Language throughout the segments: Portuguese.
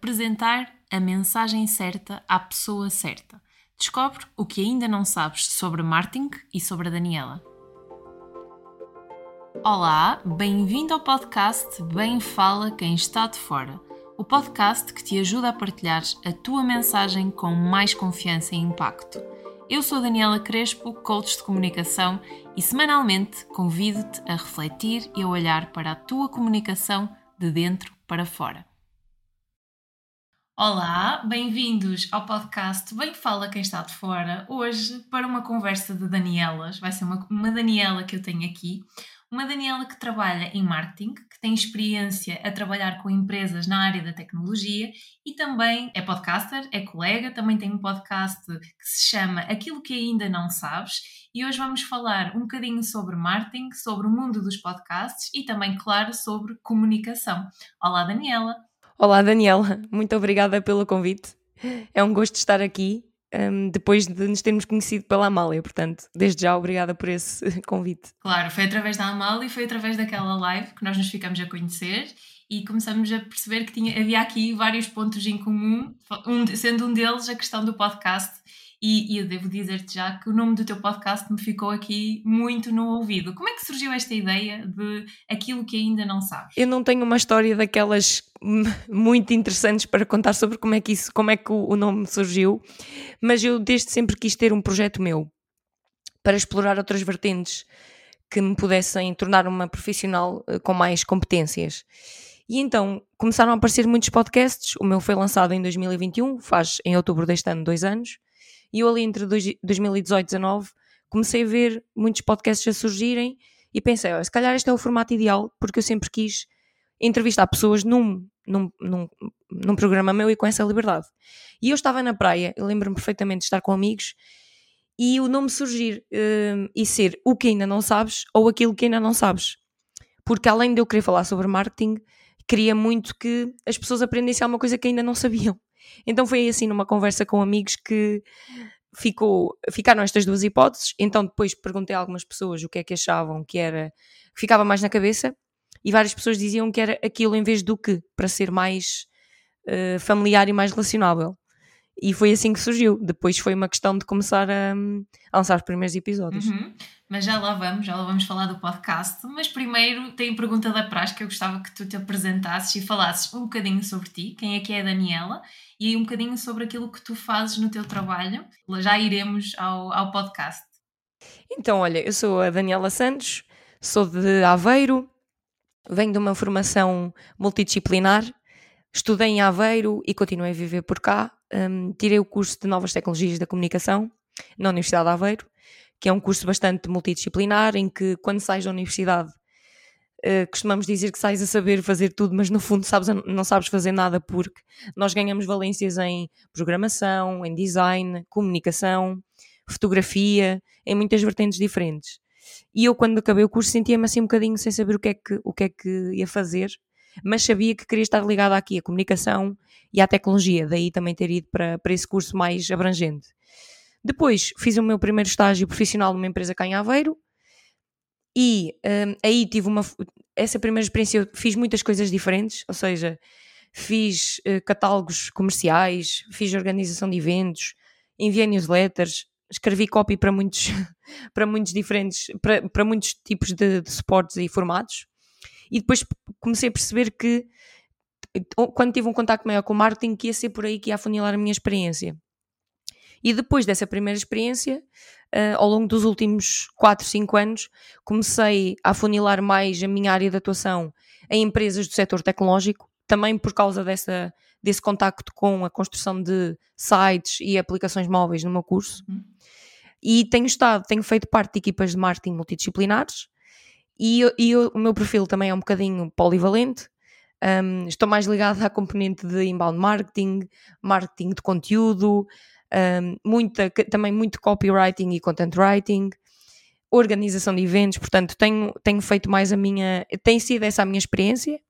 apresentar a mensagem certa à pessoa certa. Descobre o que ainda não sabes sobre marketing e sobre a Daniela. Olá, bem-vindo ao podcast Bem Fala Quem Está de Fora, o podcast que te ajuda a partilhar a tua mensagem com mais confiança e impacto. Eu sou Daniela Crespo, coach de comunicação, e semanalmente convido-te a refletir e a olhar para a tua comunicação de dentro para fora. Olá, bem-vindos ao podcast Bem Fala Quem Está de Fora. Hoje, para uma conversa de Danielas, vai ser uma, uma Daniela que eu tenho aqui, uma Daniela que trabalha em marketing, que tem experiência a trabalhar com empresas na área da tecnologia e também é podcaster, é colega, também tem um podcast que se chama Aquilo que Ainda Não Sabes. E hoje vamos falar um bocadinho sobre marketing, sobre o mundo dos podcasts e também, claro, sobre comunicação. Olá, Daniela! Olá, Daniela, muito obrigada pelo convite. É um gosto estar aqui um, depois de nos termos conhecido pela Amália, portanto, desde já obrigada por esse convite. Claro, foi através da Amália e foi através daquela live que nós nos ficamos a conhecer e começamos a perceber que tinha, havia aqui vários pontos em comum, um, sendo um deles a questão do podcast e, e eu devo dizer-te já que o nome do teu podcast me ficou aqui muito no ouvido. Como é que surgiu esta ideia de aquilo que ainda não sabes? Eu não tenho uma história daquelas muito interessantes para contar sobre como é que isso, como é que o, nome surgiu, mas eu desde sempre quis ter um projeto meu para explorar outras vertentes que me pudessem tornar uma profissional uh, com mais competências. E então começaram a aparecer muitos podcasts. O meu foi lançado em 2021, faz em outubro deste ano dois anos. E eu ali entre 2018 e 2019 comecei a ver muitos podcasts a surgirem e pensei, oh, se calhar este é o formato ideal, porque eu sempre quis entrevistar pessoas num, num, num, num programa meu e com essa liberdade. E eu estava na praia, eu lembro-me perfeitamente de estar com amigos e o nome surgir uh, e ser o que ainda não sabes ou aquilo que ainda não sabes. Porque além de eu querer falar sobre marketing, queria muito que as pessoas aprendessem alguma coisa que ainda não sabiam. Então foi assim numa conversa com amigos que ficou, ficaram estas duas hipóteses. Então depois perguntei a algumas pessoas o que é que achavam que era, que ficava mais na cabeça e várias pessoas diziam que era aquilo em vez do que, para ser mais uh, familiar e mais relacionável. E foi assim que surgiu. Depois foi uma questão de começar a, a lançar os primeiros episódios. Uhum. Mas já lá vamos, já lá vamos falar do podcast. Mas primeiro tem a pergunta da praxe que eu gostava que tu te apresentasses e falasses um bocadinho sobre ti, quem é que é a Daniela, e um bocadinho sobre aquilo que tu fazes no teu trabalho. Já iremos ao, ao podcast. Então, olha, eu sou a Daniela Santos, sou de Aveiro, venho de uma formação multidisciplinar, estudei em Aveiro e continuei a viver por cá. Um, tirei o curso de Novas Tecnologias da Comunicação na Universidade de Aveiro, que é um curso bastante multidisciplinar, em que quando sais da universidade uh, costumamos dizer que sais a saber fazer tudo, mas no fundo sabes, não sabes fazer nada porque nós ganhamos valências em programação, em design, comunicação, fotografia, em muitas vertentes diferentes. E eu, quando acabei o curso, sentia-me assim um bocadinho sem saber o que é que, o que, é que ia fazer, mas sabia que queria estar ligada aqui à comunicação e à tecnologia, daí também ter ido para, para esse curso mais abrangente. Depois fiz o meu primeiro estágio profissional numa empresa cá em Aveiro e um, aí tive uma. Essa primeira experiência eu fiz muitas coisas diferentes, ou seja, fiz uh, catálogos comerciais, fiz organização de eventos, enviei newsletters, escrevi copy para muitos, para muitos diferentes, para, para muitos tipos de, de suportes e formatos. E depois comecei a perceber que quando tive um contato maior com o marketing, que ia ser por aí que ia afunilar a minha experiência. E depois dessa primeira experiência, uh, ao longo dos últimos 4, 5 anos, comecei a afunilar mais a minha área de atuação em empresas do setor tecnológico, também por causa dessa, desse contacto com a construção de sites e aplicações móveis no meu curso. Uhum. E tenho estado, tenho feito parte de equipas de marketing multidisciplinares e, e o meu perfil também é um bocadinho polivalente. Um, estou mais ligada à componente de inbound marketing, marketing de conteúdo, um, muita, também muito copywriting e content writing, organização de eventos, portanto tenho, tenho feito mais a minha, tem sido essa a minha experiência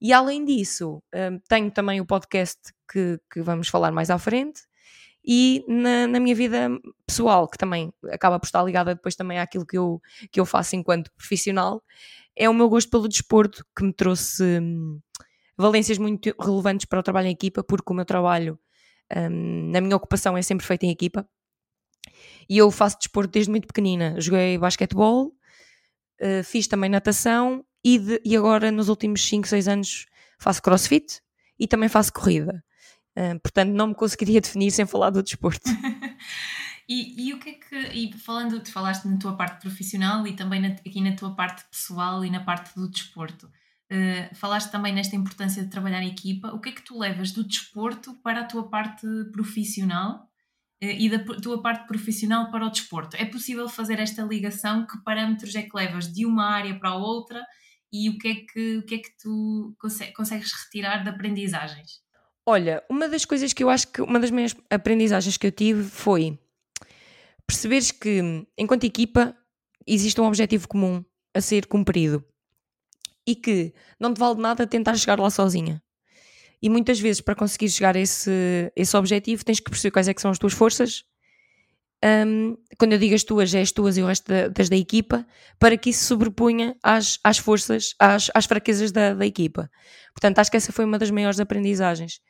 e além disso, tenho também o podcast que, que, vamos falar mais à frente. E na, na, minha vida pessoal, que também acaba por estar ligada depois também àquilo que eu, que eu faço enquanto profissional, é o meu gosto pelo desporto que me trouxe hum, valências muito relevantes para o trabalho em equipa, porque o meu trabalho um, na minha ocupação é sempre feito em equipa. E eu faço desporto desde muito pequenina. Joguei basquetebol, uh, fiz também natação e, de, e agora nos últimos 5, 6 anos faço crossfit e também faço corrida. Portanto, não me conseguiria definir sem falar do desporto. e, e, o que é que, e falando, tu falaste na tua parte profissional e também na, aqui na tua parte pessoal e na parte do desporto. Uh, falaste também nesta importância de trabalhar em equipa. O que é que tu levas do desporto para a tua parte profissional uh, e da tua parte profissional para o desporto? É possível fazer esta ligação? Que parâmetros é que levas de uma área para a outra e o que é que, o que, é que tu consegues retirar de aprendizagens? Olha, uma das coisas que eu acho que uma das minhas aprendizagens que eu tive foi perceberes que, enquanto equipa, existe um objetivo comum a ser cumprido e que não te vale nada tentar chegar lá sozinha. E muitas vezes, para conseguir chegar a esse, esse objetivo, tens que perceber quais é que são as tuas forças. Um, quando eu digo as tuas, é as tuas e o resto da, das da equipa, para que isso sobrepunha às, às forças, às, às fraquezas da, da equipa. Portanto, acho que essa foi uma das maiores aprendizagens.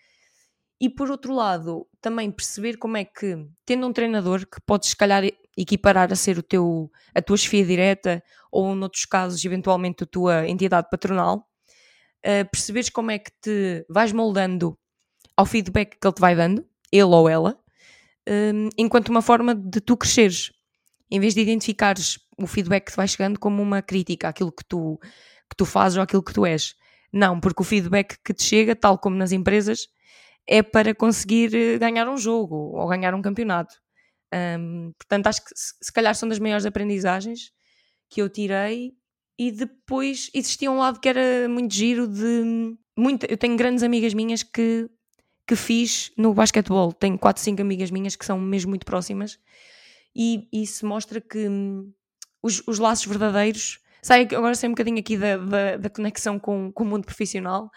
E por outro lado, também perceber como é que, tendo um treinador que podes, se calhar, equiparar a ser o teu, a tua chefia direta ou, noutros casos, eventualmente a tua entidade patronal, uh, perceberes como é que te vais moldando ao feedback que ele te vai dando, ele ou ela, um, enquanto uma forma de tu cresceres, em vez de identificares o feedback que te vai chegando como uma crítica àquilo que tu, que tu fazes ou aquilo que tu és. Não, porque o feedback que te chega, tal como nas empresas, é para conseguir eh, ganhar um jogo ou ganhar um campeonato. Um, portanto, acho que se, calhar são das maiores aprendizagens que eu tirei. E depois existia um lado que era muito giro de. Muito, eu tenho grandes amigas minhas que, que fiz no basquetebol. Tenho 4, 5 amigas minhas que são mesmo muito próximas. E isso mostra que hum, os, os laços verdadeiros. Sai, agora sei um bocadinho aqui da, da, da conexão com, com o mundo profissional,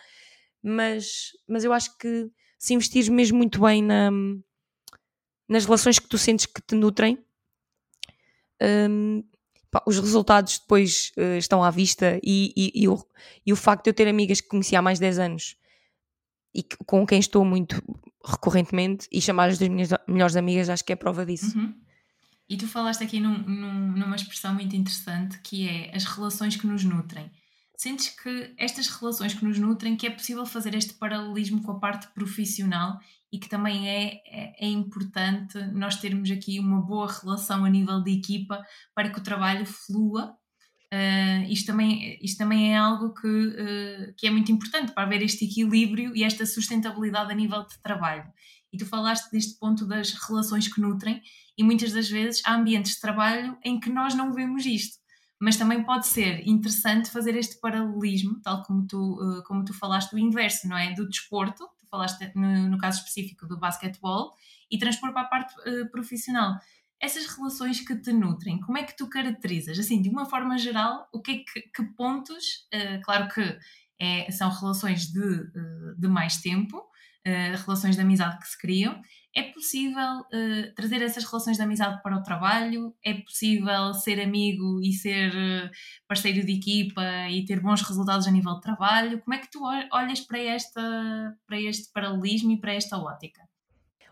mas, mas eu acho que se investires mesmo muito bem na, nas relações que tu sentes que te nutrem, um, pá, os resultados depois uh, estão à vista e, e, e, o, e o facto de eu ter amigas que conheci há mais de 10 anos e que, com quem estou muito recorrentemente e chamar as das minhas melhores amigas, acho que é prova disso. Uhum. E tu falaste aqui num, num, numa expressão muito interessante que é as relações que nos nutrem. Sentes que estas relações que nos nutrem, que é possível fazer este paralelismo com a parte profissional e que também é, é, é, importante nós termos aqui uma boa relação a nível de equipa para que o trabalho flua. Uh, isto, também, isto também é algo que, uh, que é muito importante para haver este equilíbrio e esta sustentabilidade a nível de trabalho. E tu falaste deste ponto das relações que nutrem, e muitas das vezes há ambientes de trabalho em que nós não vemos isto. Mas também pode ser interessante fazer este paralelismo, tal como tu, uh, como tu falaste, do inverso, não é? Do desporto, falaste no, no caso específico do basquetebol, e transpor para a parte uh, profissional. Essas relações que te nutrem, como é que tu caracterizas? Assim, de uma forma geral, o que é que, que pontos, uh, claro que é, são relações de, uh, de mais tempo, relações de amizade que se criam, é possível uh, trazer essas relações de amizade para o trabalho? É possível ser amigo e ser uh, parceiro de equipa e ter bons resultados a nível de trabalho? Como é que tu olhas para, esta, para este paralelismo e para esta ótica?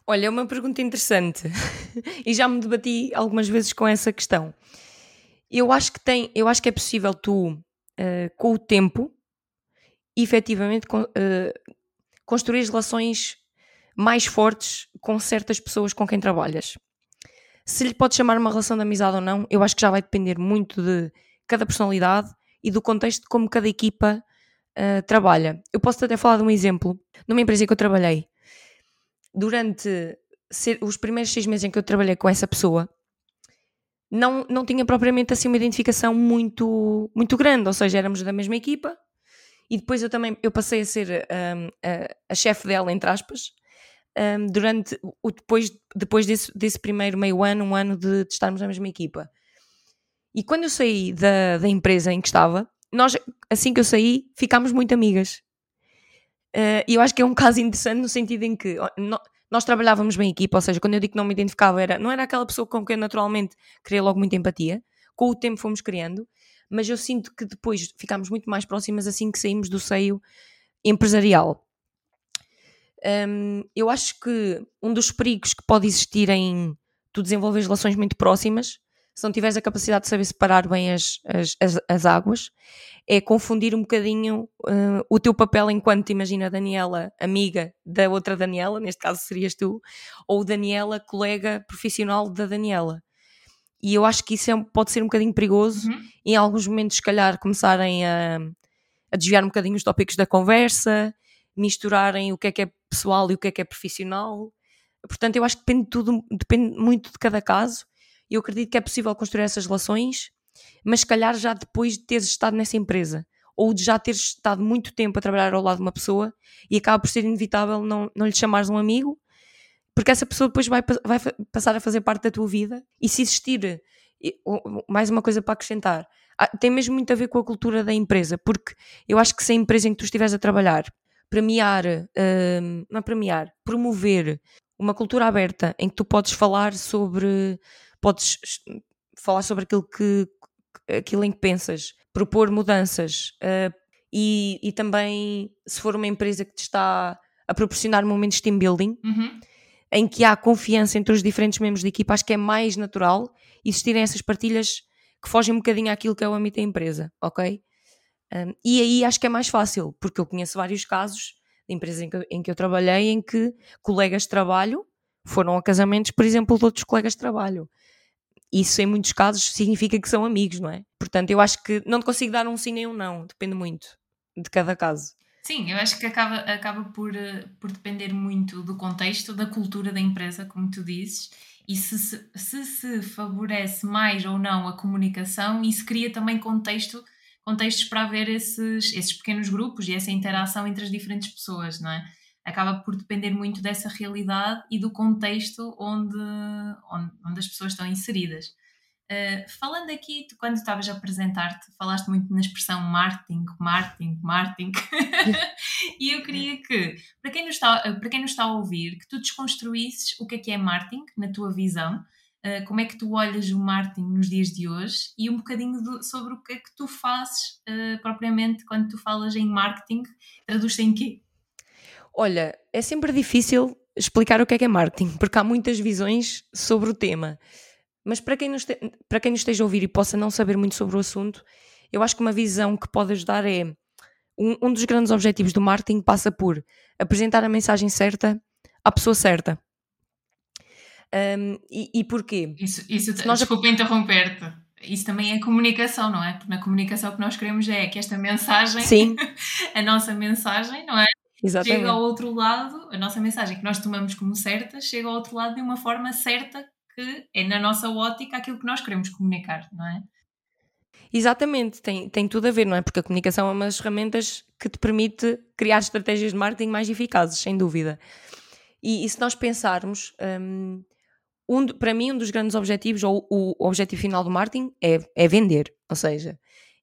Olha, é uma pergunta interessante e já me debati algumas vezes com essa questão. Eu acho que tem, eu acho que é possível tu, uh, com o tempo, efetivamente construir relações mais fortes com certas pessoas com quem trabalhas. Se lhe podes chamar uma relação de amizade ou não, eu acho que já vai depender muito de cada personalidade e do contexto de como cada equipa uh, trabalha. Eu posso até falar de um exemplo. Numa empresa que eu trabalhei, durante ser, os primeiros seis meses em que eu trabalhei com essa pessoa, não, não tinha propriamente assim uma identificação muito, muito grande, ou seja, éramos da mesma equipa e depois eu também eu passei a ser um, a, a chefe dela, entre aspas, um, durante o depois, depois desse, desse primeiro meio ano, um ano de, de estarmos na mesma equipa. E quando eu saí da, da empresa em que estava, nós, assim que eu saí, ficámos muito amigas. Uh, e eu acho que é um caso interessante no sentido em que no, nós trabalhávamos bem em equipa, ou seja, quando eu digo que não me identificava, era, não era aquela pessoa com quem eu naturalmente queria logo muita empatia, com o tempo fomos criando, mas eu sinto que depois ficámos muito mais próximas assim que saímos do seio empresarial. Um, eu acho que um dos perigos que pode existir em tu desenvolver relações muito próximas, se não tiveres a capacidade de saber separar bem as, as, as, as águas, é confundir um bocadinho uh, o teu papel enquanto, imagina, Daniela, amiga da outra Daniela, neste caso serias tu, ou Daniela, colega profissional da Daniela. E eu acho que isso é, pode ser um bocadinho perigoso, uhum. em alguns momentos, se calhar, começarem a, a desviar um bocadinho os tópicos da conversa, misturarem o que é que é pessoal e o que é que é profissional. Portanto, eu acho que depende, tudo, depende muito de cada caso. Eu acredito que é possível construir essas relações, mas se calhar já depois de teres estado nessa empresa ou de já teres estado muito tempo a trabalhar ao lado de uma pessoa e acaba por ser inevitável não, não lhe chamares um amigo, porque essa pessoa depois vai, vai passar a fazer parte da tua vida e se existir, mais uma coisa para acrescentar, tem mesmo muito a ver com a cultura da empresa, porque eu acho que se a empresa em que tu estiveres a trabalhar premiar, uh, não é premiar, promover uma cultura aberta em que tu podes falar sobre, podes falar sobre aquilo que aquilo em que pensas, propor mudanças uh, e, e também se for uma empresa que te está a proporcionar momentos de team building uhum. Em que há confiança entre os diferentes membros da equipa, acho que é mais natural existirem essas partilhas que fogem um bocadinho àquilo que é o âmbito da empresa, ok? Um, e aí acho que é mais fácil, porque eu conheço vários casos de empresas em que, em que eu trabalhei em que colegas de trabalho foram a casamentos, por exemplo, de outros colegas de trabalho. Isso, em muitos casos, significa que são amigos, não é? Portanto, eu acho que não te consigo dar um sim nem um não, depende muito de cada caso. Sim, eu acho que acaba, acaba por, eh, por depender muito do contexto, da cultura da empresa, como tu dizes, e se se, se, se favorece mais ou não a comunicação, isso cria também contexto contextos para haver esses, esses pequenos grupos e essa interação entre as diferentes pessoas, não é? Acaba por depender muito dessa realidade e do contexto onde, onde, onde as pessoas estão inseridas. Uh, falando aqui, tu, quando estavas a apresentar-te, falaste muito na expressão marketing, marketing, marketing, e eu queria que, para quem, nos está, para quem nos está a ouvir, que tu desconstruísses o que é que é marketing, na tua visão, uh, como é que tu olhas o marketing nos dias de hoje e um bocadinho do, sobre o que é que tu fazes uh, propriamente quando tu falas em marketing, traduz-te em quê? Olha, é sempre difícil explicar o que é que é marketing, porque há muitas visões sobre o tema. Mas para quem, nos te, para quem nos esteja a ouvir e possa não saber muito sobre o assunto, eu acho que uma visão que pode ajudar é um, um dos grandes objetivos do marketing passa por apresentar a mensagem certa à pessoa certa. Um, e, e porquê? Isso, isso nós... desculpa interromper-te. Isso também é comunicação, não é? Porque na comunicação o que nós queremos é que esta mensagem, Sim. a nossa mensagem, não é? Exatamente. Chega ao outro lado, a nossa mensagem que nós tomamos como certa, chega ao outro lado de uma forma certa que é na nossa ótica aquilo que nós queremos comunicar, não é? Exatamente, tem, tem tudo a ver, não é? Porque a comunicação é uma das ferramentas que te permite criar estratégias de marketing mais eficazes, sem dúvida. E, e se nós pensarmos, um, um, para mim, um dos grandes objetivos, ou o, o objetivo final do marketing, é, é vender. Ou seja,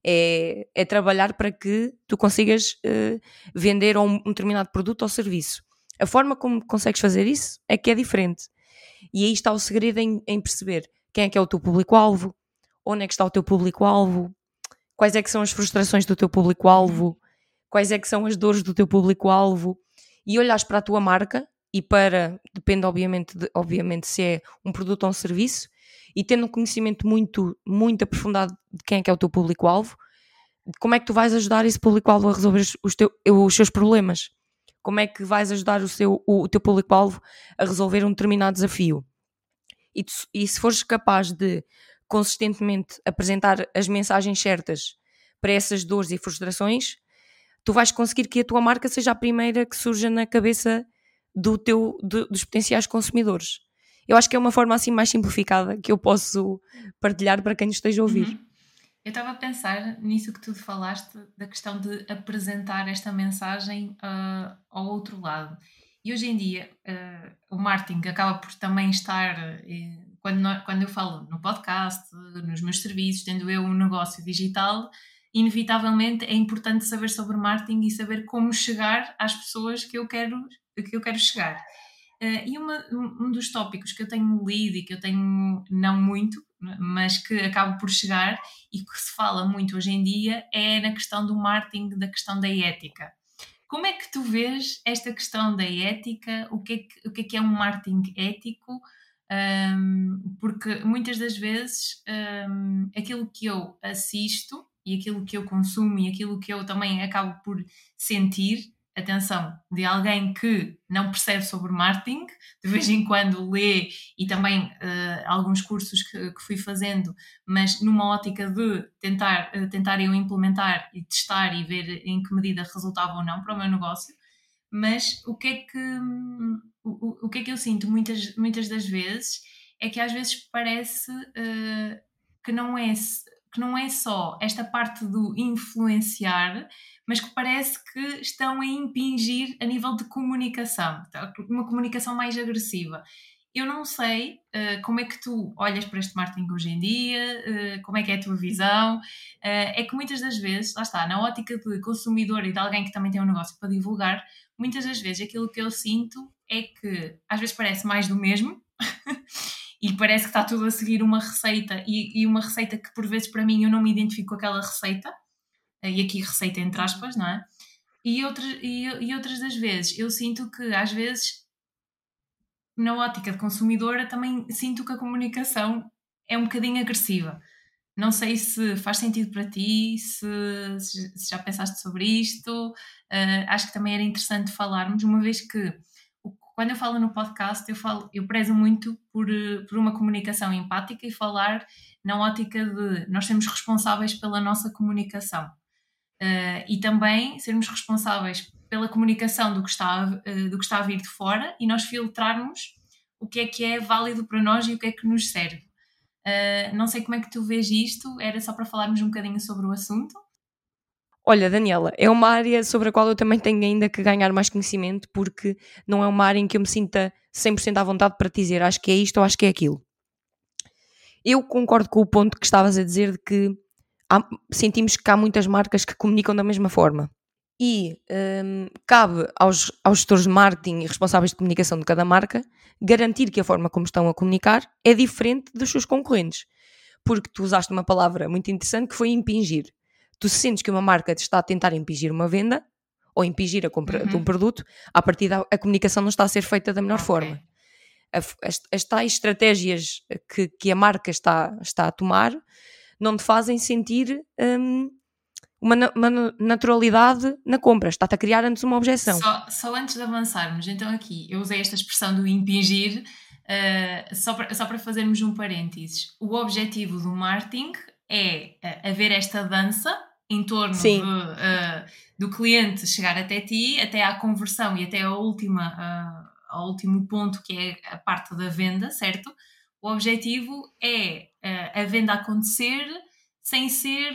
é, é, trabalhar para que tu consigas uh, vender um, um, determinado produto ou serviço. A forma como consegues fazer isso é que é diferente. E aí está o segredo em, em perceber quem é que é o teu público-alvo, onde é que está o teu público-alvo, quais é que são as frustrações do teu público-alvo, quais é que são as dores do teu público-alvo, e olhares para a tua marca e para, depende obviamente, de, obviamente se é um produto ou um serviço, e tendo um conhecimento muito, muito aprofundado de quem é que é o teu público-alvo, como é que tu vais ajudar esse público-alvo a resolver os, teu, os seus problemas? Como é que vais ajudar o, seu, o, o teu público-alvo a resolver um determinado desafio? E, tu, e se fores capaz de consistentemente apresentar as mensagens certas para essas dores e frustrações, tu vais conseguir que a tua marca seja a primeira que surja na cabeça do teu, do, dos potenciais consumidores. Eu acho que é uma forma assim mais simplificada que eu posso partilhar para quem esteja a ouvir. Uhum. Eu estava a pensar nisso que tu falaste, da questão de apresentar esta mensagem uh, ao outro lado. E hoje em dia, uh, o marketing acaba por também estar, uh, quando, quando eu falo no podcast, nos meus serviços, tendo eu um negócio digital, inevitavelmente é importante saber sobre marketing e saber como chegar às pessoas que eu quero que eu quero chegar. Uh, e uma, um dos tópicos que eu tenho lido e que eu tenho, não muito, mas que acabo por chegar e que se fala muito hoje em dia é na questão do marketing, da questão da ética. como é que tu vês esta questão da ética? O que é que, o que, é, que é um marketing ético? Um, porque muitas das vezes um, aquilo que eu assisto e aquilo que eu consumo e aquilo que eu também acabo por sentir atenção, de alguém que não percebe sobre marketing, de vez em quando lê e também uh, alguns cursos que, que, fui fazendo, mas numa ótica de tentar, uh, tentar eu implementar e testar e ver em que medida resultava ou não para o meu negócio. Mas o que é que, o, o que, é que eu sinto muitas, muitas das vezes é que às vezes parece uh, que não é que não é só esta parte do influenciar, mas que parece que estão a impingir a nível de comunicação, tá? uma comunicação mais agressiva. Eu não sei uh, como é que tu olhas para este marketing hoje em dia, uh, como é que é a tua visão. Uh, é que muitas das vezes, lá está, na ótica de consumidor e de alguém que também tem um negócio para divulgar, muitas das vezes aquilo que eu sinto é que às vezes parece mais do mesmo. e parece que está tudo a seguir uma receita e, e, uma receita que por vezes para mim eu não me identifico com aquela receita e aqui receita entre aspas, não é? E, outras, e, e outras das vezes eu sinto que às vezes na ótica de consumidora também sinto que a comunicação é um bocadinho agressiva. Não sei se faz sentido para ti, se, se já pensaste sobre isto. Uh, acho que também era interessante falarmos, uma vez que quando eu falo no podcast, eu, falo, eu prezo muito por, por uma comunicação empática e falar na ótica de nós sermos responsáveis pela nossa comunicação uh, e também sermos responsáveis pela comunicação do que, está, uh, do que está a vir de fora e nós filtrarmos o que é que é válido para nós e o que é que nos serve. Uh, não sei como é que tu vês isto, era só para falarmos um bocadinho sobre o assunto. Olha, Daniela, é uma área sobre a qual eu também tenho ainda que ganhar mais conhecimento, porque não é uma área em que eu me sinta 100% à vontade para dizer acho que é isto ou acho que é aquilo. Eu concordo com o ponto que estavas a dizer de que há, sentimos que há muitas marcas que comunicam da mesma forma. E um, cabe aos, aos gestores de marketing e responsáveis de comunicação de cada marca garantir que a forma como estão a comunicar é diferente dos seus concorrentes. Porque tu usaste uma palavra muito interessante que foi impingir tu sentes que uma marca te está a tentar impingir uma venda ou impingir a compra uhum. de um uhum. produto, a partir da a comunicação não está a ser feita da melhor okay. forma. As, as, tais estratégias que, que a marca está, está a tomar não te fazem sentir um, uma, uma, naturalidade na compra, está-te a criar antes uma objeção. Só, só, antes de avançarmos, então aqui eu usei esta expressão do impingir uh, só, para, só para fazermos um parênteses. O objetivo do marketing é uh, haver esta dança em torno de, uh, do cliente chegar até ti, até à conversão e até a última, uh, ao último ponto que é a parte da venda, certo? O objetivo é a venda acontecer sem ser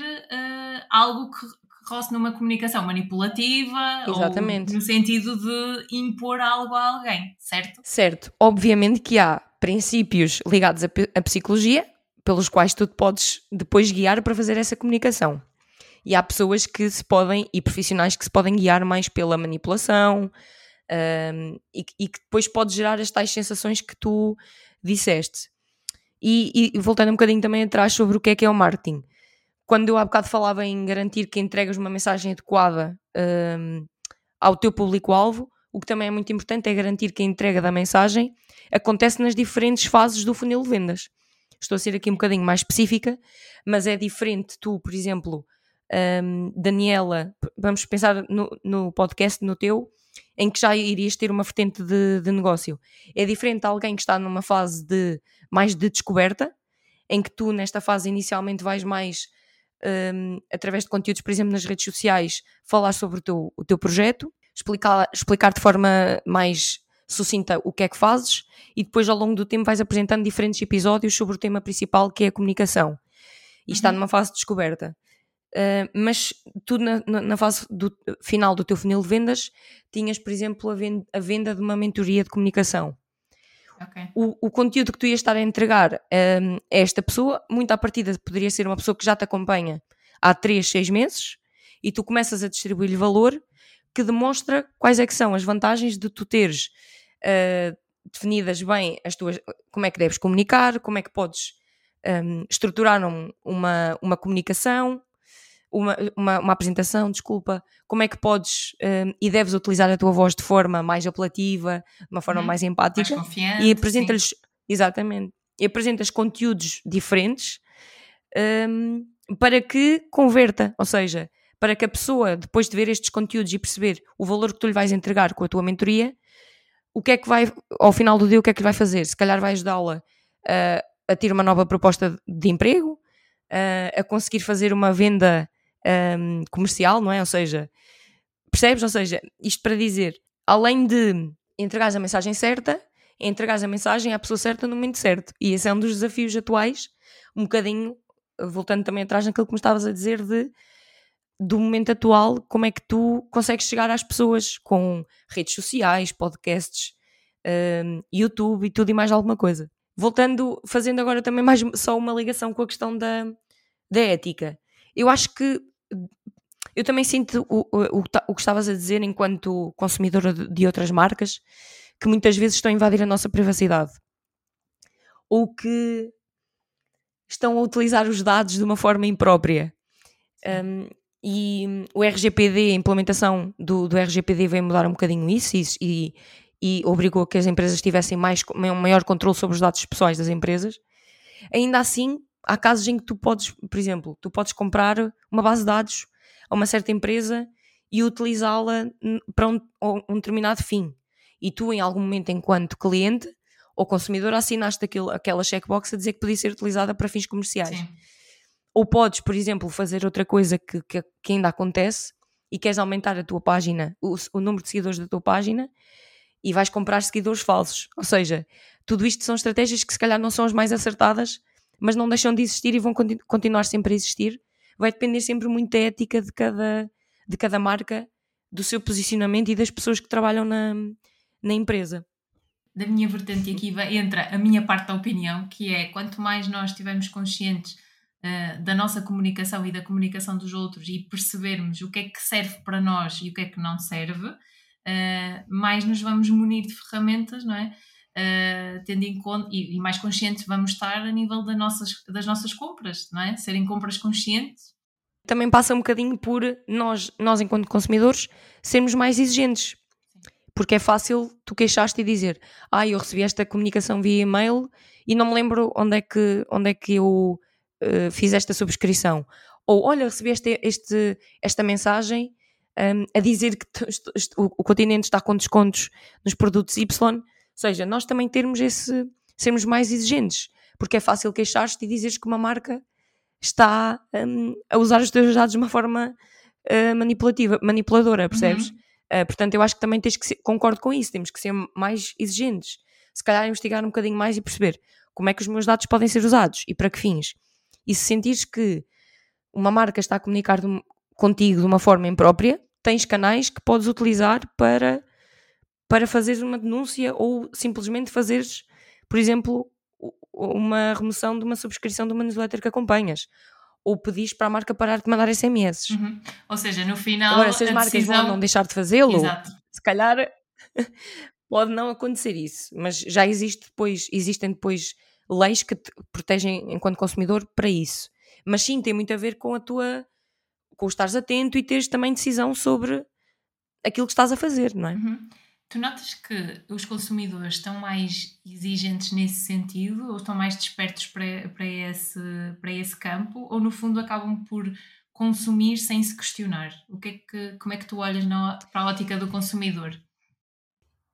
algo que, roce numa comunicação manipulativa Exatamente. ou no sentido de impor algo a alguém, certo? Certo. Obviamente que há princípios ligados à psicologia pelos quais tu te podes depois guiar para fazer essa comunicação e há pessoas que se podem, e profissionais que se podem guiar mais pela manipulação um, e, e, que depois pode gerar as tais sensações que tu disseste. E, e, voltando um bocadinho também atrás sobre o que é que é o marketing. Quando eu há bocado falava em garantir que entregas uma mensagem adequada um, ao teu público-alvo, o que também é muito importante é garantir que a entrega da mensagem acontece nas diferentes fases do funil de vendas. Estou a ser aqui um bocadinho mais específica, mas é diferente tu, por exemplo, um, Daniela, vamos pensar no, no, podcast, no teu, em que já irias ter uma vertente de, de, negócio. É diferente alguém que está numa fase de mais de descoberta, em que tu, nesta fase, inicialmente vais mais um, através de conteúdos, por exemplo, nas redes sociais, falar sobre o teu, o teu projeto, explicar, explicar de forma mais sucinta o que é que fazes e depois ao longo do tempo vais apresentando diferentes episódios sobre o tema principal que é a comunicação. E uhum. está numa fase de descoberta. Uh, mas tu na, na, fase do, final do teu funil de vendas tinhas, por exemplo, a a venda de uma mentoria de comunicação. Okay. O, o, conteúdo que tu ias estar a entregar um, a esta pessoa, muito à partida poderia ser uma pessoa que já te acompanha há 3, 6 meses e tu começas a distribuir-lhe valor que demonstra quais é que são as vantagens de tu teres uh, definidas bem as tuas, como é que deves comunicar, como é que podes um, estruturar um, uma, uma comunicação, uma, uma, uma, apresentação, desculpa, como é que podes um, e deves utilizar a tua voz de forma mais apelativa, de uma forma uhum. mais empática. Mais confiante, e apresenta-lhes, exatamente, e apresentas conteúdos diferentes um, para que converta, ou seja, para que a pessoa, depois de ver estes conteúdos e perceber o valor que tu lhe vais entregar com a tua mentoria, o que é que vai, ao final do dia, o que é que lhe vai fazer? Se calhar vai ajudá-la a, a ter uma nova proposta de emprego, a, a conseguir fazer uma venda um, comercial, não é? Ou seja, percebes? Ou seja, isto para dizer, além de entregares a mensagem certa, entregares a mensagem à pessoa certa no momento certo. E esse é um dos desafios atuais, um bocadinho, voltando também atrás naquilo que me estavas a dizer de do momento atual, como é que tu consegues chegar às pessoas com redes sociais, podcasts, um, YouTube e tudo e mais alguma coisa. Voltando, fazendo agora também mais só uma ligação com a questão da, da ética. Eu acho que eu também sinto o, o, o, que estavas a dizer enquanto consumidora de outras marcas, que muitas vezes estão a invadir a nossa privacidade. Ou que estão a utilizar os dados de uma forma imprópria. Um, e o RGPD, a implementação do, do RGPD veio mudar um bocadinho isso e, e obrigou a que as empresas tivessem mais, um maior controle sobre os dados pessoais das empresas. Ainda assim, há casos em que tu podes, por exemplo, tu podes comprar uma base de dados a uma certa empresa e utilizá-la para um, um, determinado fim. E tu, em algum momento, enquanto cliente ou consumidor, assinaste aquilo, aquela checkbox a dizer que podia ser utilizada para fins comerciais. Sim. Ou podes, por exemplo, fazer outra coisa que, que, que, ainda acontece e queres aumentar a tua página, o, o número de seguidores da tua página e vais comprar seguidores falsos. Ou seja, tudo isto são estratégias que se calhar não são as mais acertadas, mas não deixam de existir e vão continu continuar sempre a existir. Vai depender sempre muito da ética de cada, de cada marca, do seu posicionamento e das pessoas que trabalham na, na empresa. Da minha vertente aqui entra a minha parte da opinião, que é quanto mais nós estivermos conscientes uh, da nossa comunicação e da comunicação dos outros e percebermos o que é que serve para nós e o que é que não serve, uh, mais nos vamos munir de ferramentas, não é? Uh, tendo em conta e, e, mais conscientes vamos estar a nível das nossas, das nossas compras, não é? Serem compras conscientes. Também passa um bocadinho por nós, nós enquanto consumidores, sermos mais exigentes. Porque é fácil tu queixaste e dizer ah, eu recebi esta comunicação via e-mail e não me lembro onde é que, onde é que eu uh, fiz esta subscrição. Ou olha, recebi este, este, esta mensagem um, a dizer que o, o continente está com descontos nos produtos Y seja, nós também termos esse, sermos mais exigentes, porque é fácil queixar-te e dizeres que uma marca está um, a usar os teus dados de uma forma uh, manipulativa, manipuladora, percebes? Uhum. Uh, portanto, eu acho que também tens que ser, concordo com isso, temos que ser mais exigentes. Se calhar investigar um bocadinho mais e perceber como é que os meus dados podem ser usados e para que fins. E se sentires que uma marca está a comunicar de, contigo de uma forma imprópria, tens canais que podes utilizar para para fazeres uma denúncia ou simplesmente fazeres, por exemplo, uma remoção de uma subscrição de uma newsletter que acompanhas. Ou pedis para a marca parar de mandar SMS. Uhum. Ou seja, no final. Agora, se as marcas decisão... vão não deixar de fazê-lo, se calhar pode não acontecer isso. Mas já existe depois, existem depois leis que te protegem enquanto consumidor para isso. Mas sim, tem muito a ver com a tua. com estares atento e teres também decisão sobre aquilo que estás a fazer, não é? Uhum. Tu notas que os consumidores estão mais exigentes nesse sentido ou estão mais despertos para, para, esse, para esse campo ou no fundo acabam por consumir sem se questionar? O que é que, como é que tu olhas na, para a ótica do consumidor?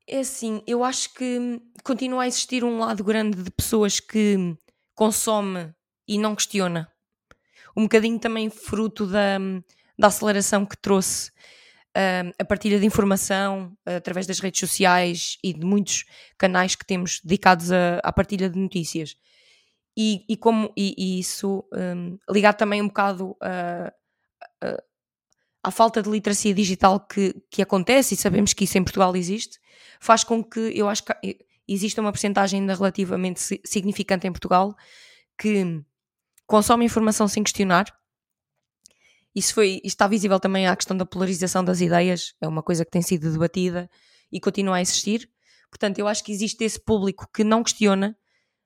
É assim, eu acho que continua a existir um lado grande de pessoas que consome e não questiona. Um bocadinho também fruto da, da aceleração que trouxe a partilha de informação através das redes sociais e de muitos canais que temos dedicados à partilha de notícias. E, e como e, e isso um, ligado também um bocado a, a, à falta de literacia digital que, que acontece, e sabemos que isso em Portugal existe, faz com que eu acho que exista uma porcentagem ainda relativamente significante em Portugal que consome informação sem questionar isso, foi, está visível também à questão da polarização das ideias, é uma coisa que tem sido debatida e continua a existir. Portanto, eu acho que existe esse público que não questiona,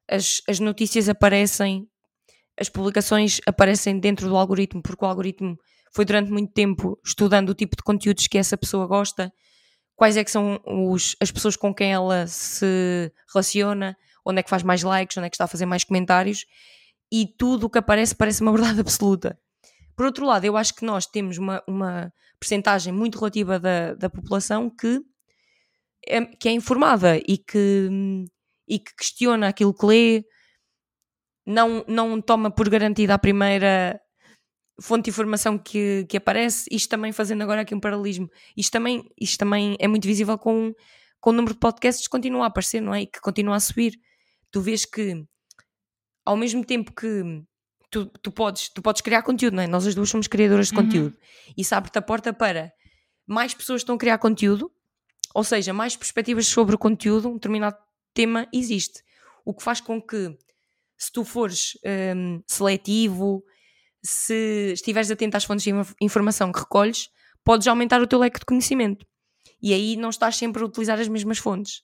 as, as notícias aparecem, as publicações aparecem dentro do algoritmo, porque o algoritmo foi durante muito tempo estudando o tipo de conteúdos que essa pessoa gosta, quais é que são os, as pessoas com quem ela se relaciona, onde é que faz mais likes, onde é que está a fazer mais comentários, e tudo o que aparece parece uma verdade absoluta. Por outro lado, eu acho que nós temos uma, uma percentagem muito relativa da, da população que é, que é informada e que, e que questiona aquilo que lê, não, não toma por garantida a primeira fonte de informação que, que aparece, isto também fazendo agora aqui um paralelismo, isto também, isto também é muito visível com, com o número de podcasts que continua a aparecer, não é? E que continua a subir. Tu vês que ao mesmo tempo que tu, tu, podes, tu podes criar conteúdo, não é? Nós as duas somos criadoras de uhum. conteúdo. Isso abre-te a porta para mais pessoas estão a criar conteúdo, ou seja, mais perspectivas sobre o conteúdo, um determinado tema existe. O que faz com que, se tu fores um, seletivo, se estiveres atento às fontes de informação que recolhes, podes aumentar o teu leque de conhecimento. E aí não estás sempre a utilizar as mesmas fontes.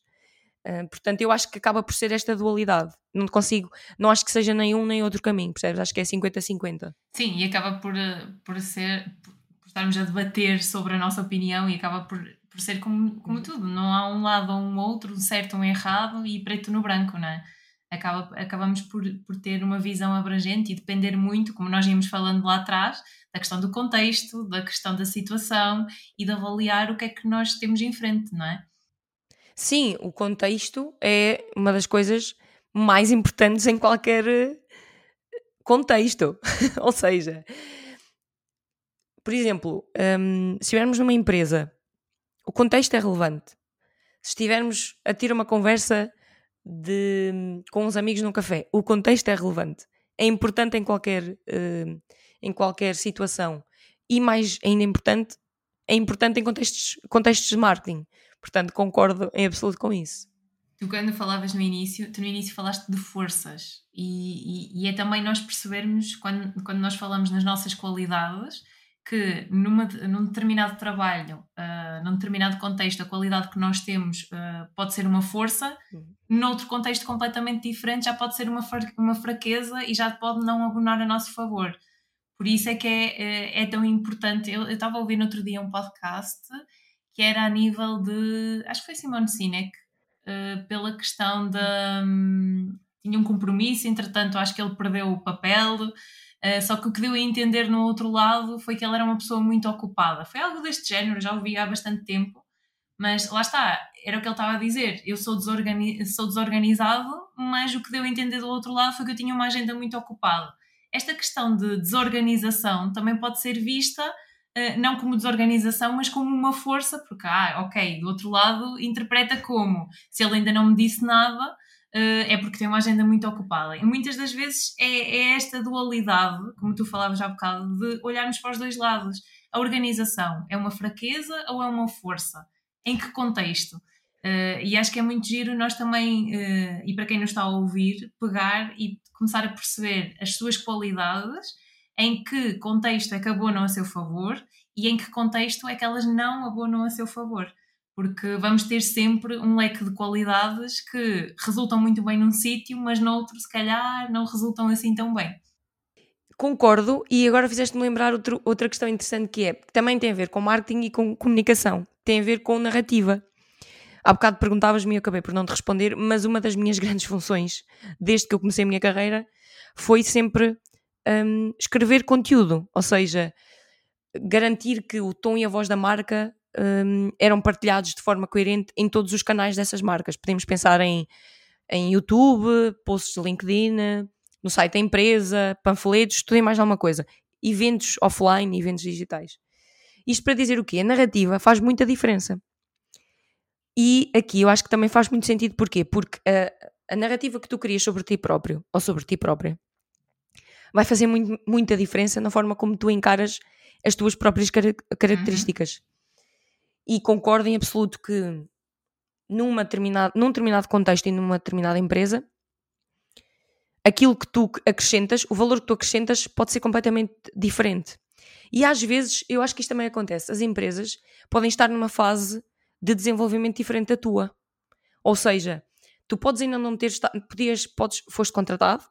Uh, portanto, eu acho que acaba por ser esta dualidade. Não consigo, não acho que seja nem um nem outro caminho, percebes? Acho que é 50-50. Sim, e acaba por, eh, por ser, por estarmos a debater sobre a nossa opinião e acaba por, por ser como, como tudo. Não há um lado ou um outro, um certo ou um errado e preto no branco, não é? acaba, acabamos por, por ter uma visão abrangente e depender muito, como nós íamos falando lá atrás, da questão do contexto, da questão da situação e de avaliar o que é que nós temos em frente, não é? Sim, o contexto é uma das coisas mais importantes em qualquer eh, contexto. Ou seja, por exemplo, um, se estivermos numa empresa, o contexto é relevante. Se estivermos a ter uma conversa de, com uns amigos num café. O contexto é relevante. É importante em qualquer, uh, em qualquer situação. E mais ainda importante, é importante em contextos, contextos de marketing. Portanto, concordo em absoluto com isso. Tu quando falavas no início, tu no início falaste de forças e, e, e é também nós percebermos quando, quando nós falamos nas nossas qualidades que numa, num determinado trabalho, uh, num determinado contexto, a qualidade que nós temos uh, pode ser uma força, uhum. noutro contexto completamente diferente já pode ser uma, uma fraqueza e já pode não abonar a nosso favor. Por isso é que é, é, é tão importante. Eu estava a ouvir no outro dia um podcast que era a nível de. Acho que foi Simone Sinek, uh, pela questão da. Um, tinha um compromisso, entretanto, acho que ele perdeu o papel Uh, só que o que deu a entender no outro lado foi que ele era uma pessoa muito ocupada. Foi algo deste género, já ouvi há bastante tempo, mas lá está, era o que ele estava a dizer. Eu sou, desorgani sou desorganizado, mas o que deu a entender do outro lado foi que eu tinha uma agenda muito ocupada. Esta questão de desorganização também pode ser vista não como desorganização, mas como uma força, porque, ah, ok, do outro lado interpreta como se ele ainda não me disse nada uh, é porque tem uma agenda muito ocupada. E muitas das vezes é, é, esta dualidade, como tu falavas há bocado, de olharmos para os dois lados. A organização é uma fraqueza ou é uma força? Em que contexto? Uh, e acho que é muito giro nós também, uh, e para quem nos está a ouvir, pegar e começar a perceber as suas qualidades, em que contexto é que abonam a seu favor e em que contexto é que elas não abonam a seu favor porque vamos ter sempre um leque de qualidades que resultam muito bem num sítio, mas noutro, se calhar, não resultam assim tão bem. Concordo, e agora fizeste-me lembrar outro, outra questão interessante que é, que também tem a ver com marketing e com comunicação, tem a ver com narrativa. Há bocado perguntavas-me e eu acabei por não te responder, mas uma das minhas grandes funções, desde que eu comecei a minha carreira, foi sempre um, escrever conteúdo, ou seja, garantir que o tom e a voz da marca um, eram partilhados de forma coerente em todos os canais dessas marcas. Podemos pensar em, em YouTube, posts de LinkedIn, no site da empresa, panfletos, tudo e mais alguma coisa. Eventos offline, eventos digitais. Isto para dizer o quê? A narrativa faz muita diferença. E aqui eu acho que também faz muito sentido. Porquê? Porque a, a narrativa que tu crias sobre ti próprio, ou sobre ti própria, vai fazer muito, muita diferença na forma como tu encaras as tuas próprias características. Uhum e concordo em absoluto que numa determinado, num determinado contexto e numa determinada empresa, aquilo que tu acrescentas, o valor que tu acrescentas pode ser completamente diferente. E às vezes, eu acho que isto também acontece, as empresas podem estar numa fase de desenvolvimento diferente da tua. Ou seja, tu podes ainda não ter estado, podias, podes, foste contratado,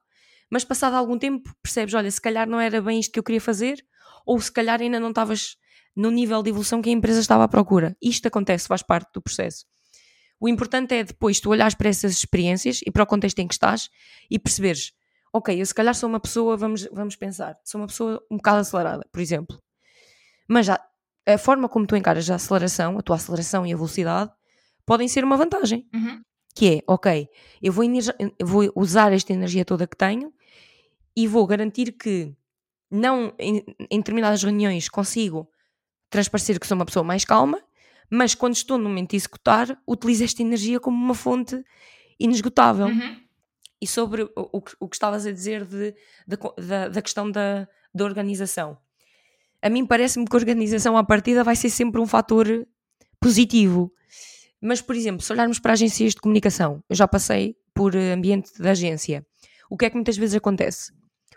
mas passado algum tempo percebes, olha, se calhar não era bem isto que eu queria fazer, ou se calhar ainda não estavas no nível de evolução que a empresa estava à procura. Isto acontece, faz parte do processo. O importante é depois tu olhares para essas experiências e para o contexto em que estás e perceberes, ok, eu se calhar sou uma pessoa, vamos, vamos pensar, sou uma pessoa um bocado acelerada, por exemplo. Mas já, a forma como tu encaras a aceleração, a tua aceleração e a velocidade, podem ser uma vantagem. Uhum. Que é, ok, eu vou, eu vou usar esta energia toda que tenho e vou garantir que não em, em determinadas reuniões consigo transparecer que sou uma pessoa mais calma, mas quando estou no momento de executar, utilizo esta energia como uma fonte inesgotável. Uhum. E sobre o, o, o, que estavas a dizer de, de, da, da questão da, da organização. A mim parece-me que a organização à partida vai ser sempre um fator positivo. Mas, por exemplo, se olharmos para agências de comunicação, eu já passei por ambiente de agência. O que é que muitas vezes acontece?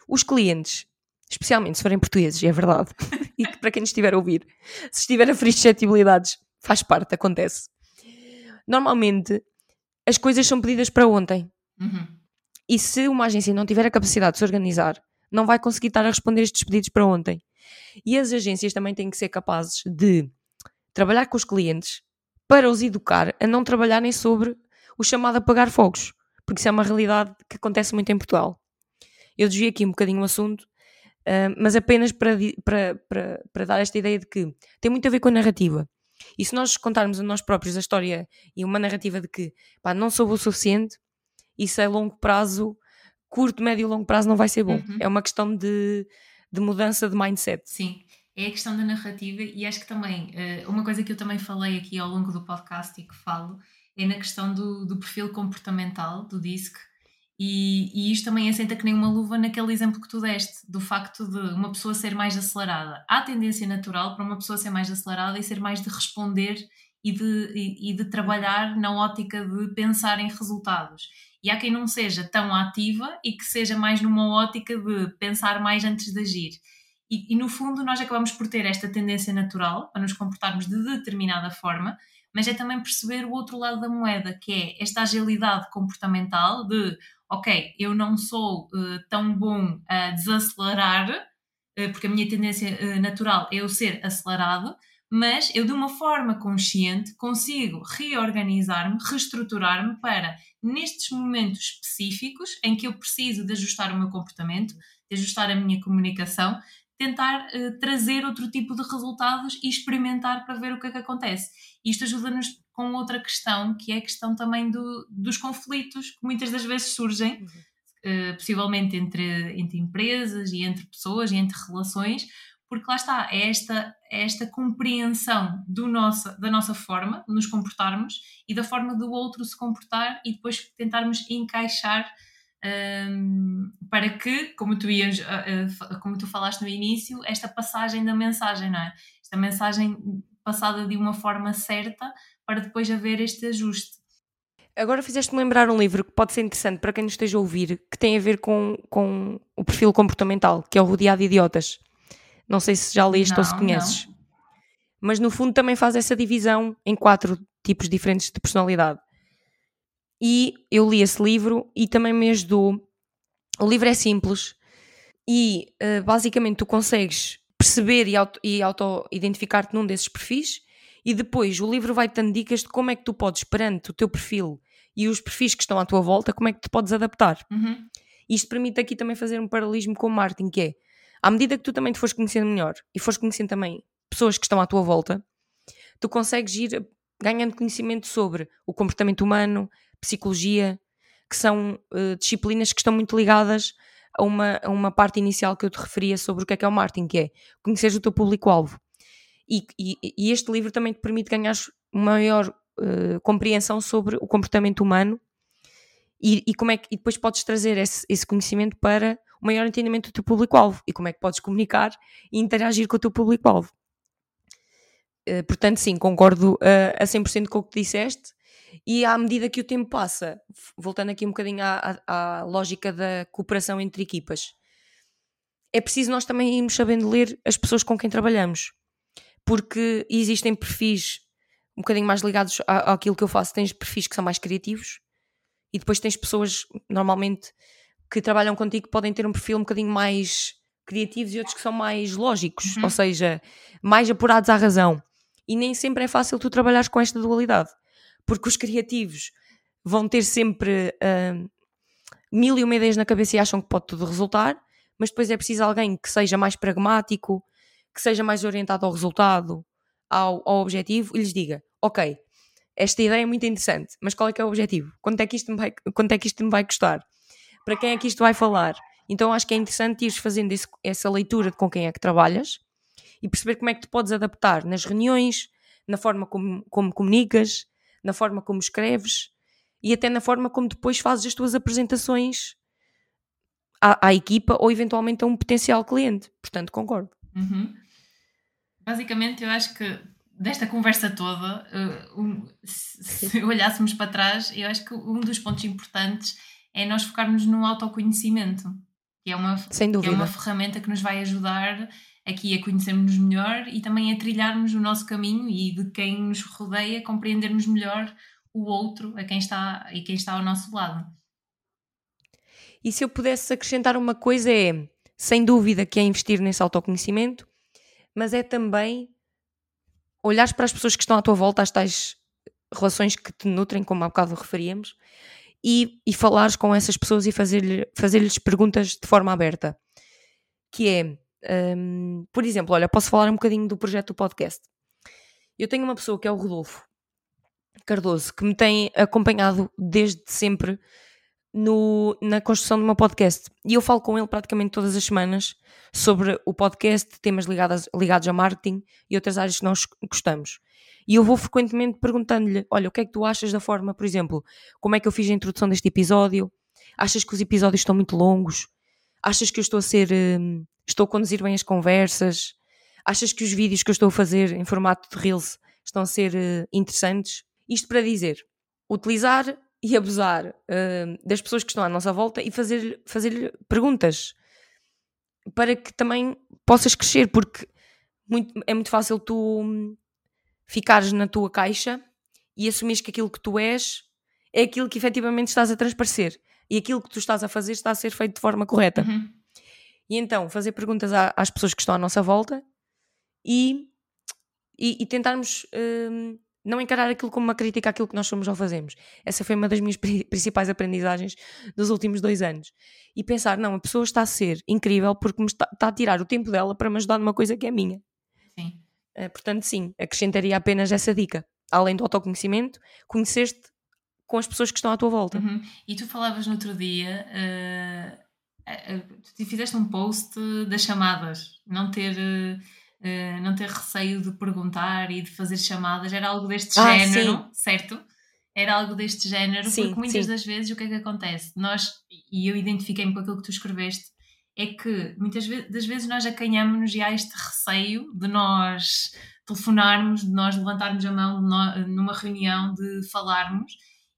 Os clientes especialmente se forem portugueses, é verdade, e que para quem nos estiver a ouvir, se estiver a ferir suscetibilidades, faz parte, acontece. Normalmente, as coisas são pedidas para ontem. Uhum. E se uma agência não tiver a capacidade de se organizar, não vai conseguir estar a responder estes pedidos para ontem. E as agências também têm que ser capazes de trabalhar com os clientes para os educar a não trabalharem sobre o chamado apagar fogos, porque isso é uma realidade que acontece muito em Portugal. Eu desvio aqui um bocadinho o assunto, Uh, mas apenas para, para, para, para dar esta ideia de que tem muito a ver com a narrativa. E se nós contarmos a nós próprios a história e uma narrativa de que pá, não sou o suficiente, isso a longo prazo, curto, médio e longo prazo não vai ser bom. Uhum. É uma questão de, de mudança de mindset. Sim, é a questão da narrativa e acho que também, uh, uma coisa que eu também falei aqui ao longo do podcast e que falo, é na questão do, do perfil comportamental do DISC, e, e, isto também assenta que nem uma luva naquele exemplo que tu deste, do facto de uma pessoa ser mais acelerada. Há tendência natural para uma pessoa ser mais acelerada e ser mais de responder e de, e, e de trabalhar na ótica de pensar em resultados. E há quem não seja tão ativa e que seja mais numa ótica de pensar mais antes de agir. E, e no fundo, nós acabamos por ter esta tendência natural para nos comportarmos de determinada forma, mas é também perceber o outro lado da moeda, que é esta agilidade comportamental de ok, eu não sou uh, tão bom a desacelerar, uh, porque a minha tendência uh, natural é eu ser acelerado, mas eu de uma forma consciente consigo reorganizar-me, reestruturar-me para, nestes momentos específicos em que eu preciso de ajustar o meu comportamento, de ajustar a minha comunicação, tentar trazer outro tipo de resultados e experimentar para ver o que é que acontece. Isto ajuda-nos com outra questão, que é a questão também do, dos conflitos que muitas das vezes surgem, uhum. uh, possivelmente entre, entre empresas e entre pessoas e entre relações, porque lá está, é esta, é esta compreensão do nossa, da nossa forma de nos comportarmos e da forma do outro se comportar e depois tentarmos encaixar um, ehm, para que, como tu, ias, uh, uh, como tu falaste no início, esta passagem da mensagem, não é? Esta mensagem passada de uma forma certa para depois haver este ajuste. Agora fizeste-me lembrar um livro que pode ser interessante para quem nos esteja a ouvir, que tem a ver com, com o perfil comportamental, que é o Rodeado de Idiotas. Não sei se já leste não, ou se conheces. Não. Mas no fundo também faz essa divisão em quatro tipos diferentes de personalidade. E eu li esse livro e também me ajudou. O livro é simples e uh, basicamente tu consegues perceber e auto-identificar-te auto num desses perfis e depois o livro vai dando dicas de como é que tu podes, perante o teu perfil e os perfis que estão à tua volta, como é que te podes adaptar. Uhum. Isto permite aqui também fazer um paralelismo com o marketing, que é, à medida que tu também te fores conhecendo melhor e fores conhecendo também pessoas que estão à tua volta, tu consegues ir ganhando conhecimento sobre o comportamento humano, psicologia, que são uh, disciplinas que estão muito ligadas a uma, a uma parte inicial que eu te referia sobre o que é que é o marketing, que é conhecer o teu público-alvo. E, e, e, este livro também te permite ganhar maior uh, compreensão sobre o comportamento humano e, e, como é que, e depois podes trazer esse, esse conhecimento para o maior entendimento do teu público-alvo e como é que podes comunicar e interagir com o teu público-alvo. Uh, portanto, sim, concordo uh, a 100% com o que disseste e à medida que o tempo passa, voltando aqui um bocadinho à, à, à lógica da cooperação entre equipas, é preciso nós também irmos sabendo ler as pessoas com quem trabalhamos porque existem perfis um bocadinho mais ligados à, àquilo que eu faço. Tens perfis que são mais criativos e depois tens pessoas, normalmente, que trabalham contigo que podem ter um perfil um bocadinho mais criativos e outros que são mais lógicos, uhum. ou seja, mais apurados à razão. E nem sempre é fácil tu trabalhares com esta dualidade, porque os criativos vão ter sempre uh, mil e uma ideias na cabeça e acham que pode tudo resultar, mas depois é preciso alguém que seja mais pragmático, que seja mais orientado ao resultado, ao, ao objetivo, e lhes diga: Ok, esta ideia é muito interessante, mas qual é que é o objetivo? Quanto é que isto me vai, quanto é que isto me vai custar? Para quem é que isto vai falar? Então acho que é interessante ires fazendo esse, essa leitura de com quem é que trabalhas e perceber como é que te podes adaptar nas reuniões, na forma como, como comunicas, na forma como escreves e até na forma como depois fazes as tuas apresentações à, à equipa ou eventualmente a um potencial cliente. Portanto, concordo. Uhum. Basicamente, eu acho que desta conversa toda, uh, um, se olhássemos para trás, eu acho que um dos pontos importantes é nós focarmos no autoconhecimento, que é uma, Sem dúvida. é uma ferramenta que nos vai ajudar aqui a conhecermos melhor e também a trilharmos o nosso caminho e de quem nos rodeia compreendermos melhor o outro a quem está e quem está ao nosso lado. E se eu pudesse acrescentar uma coisa é, sem dúvida que é investir nesse autoconhecimento, mas é também olhares para as pessoas que estão à tua volta, as tais relações que te nutrem, como há bocado referíamos, e, e falares com essas pessoas e fazer-lhes fazer perguntas de forma aberta. Que é, um, por exemplo, olha, posso falar um bocadinho do projeto do podcast. Eu tenho uma pessoa que é o Rodolfo Cardoso, que me tem acompanhado desde sempre no, na construção do meu podcast. E eu falo com ele praticamente todas as semanas sobre o podcast, temas ligados, ligados a marketing e outras áreas que nós gostamos. E eu vou frequentemente perguntando-lhe: olha, o que é que tu achas da forma, por exemplo, como é que eu fiz a introdução deste episódio? Achas que os episódios estão muito longos? Achas que eu estou a ser. Hum, estou a conduzir bem as conversas? Achas que os vídeos que eu estou a fazer em formato de Reels estão a ser uh, interessantes? Isto para dizer, utilizar e abusar uh, das pessoas que estão à nossa volta e fazer-lhe fazer perguntas para que também possas crescer, porque muito, é muito fácil tu hum, ficares na tua caixa e assumires que aquilo que tu és é aquilo que efetivamente estás a transparecer e aquilo que tu estás a fazer está a ser feito de forma correta. Uhum. E então fazer perguntas às pessoas que estão à nossa volta e, e, e tentarmos hum, não encarar aquilo como uma crítica àquilo que nós somos ou fazemos. Essa foi uma das minhas principais aprendizagens dos últimos dois anos. E pensar, não, a pessoa está a ser incrível porque me está, está a tirar o tempo dela para me ajudar numa coisa que é minha. Sim. Uh, portanto, sim, acrescentaria apenas essa dica. Além do autoconhecimento, conhecer-te com as pessoas que estão à tua volta. Uhum. E tu falavas no outro dia, uh, uh, tu fizeste um post das chamadas, não ter uh, não ter receio de perguntar e de fazer chamadas, era algo deste ah, género, sim. certo? Era algo deste género, sim, porque muitas sim. das vezes o que é que acontece? Nós, e eu identifiquei-me com aquilo que tu escreveste, é que muitas das vezes nós acanhamos-nos e há este receio de nós telefonarmos, de nós levantarmos a mão numa reunião, de falarmos,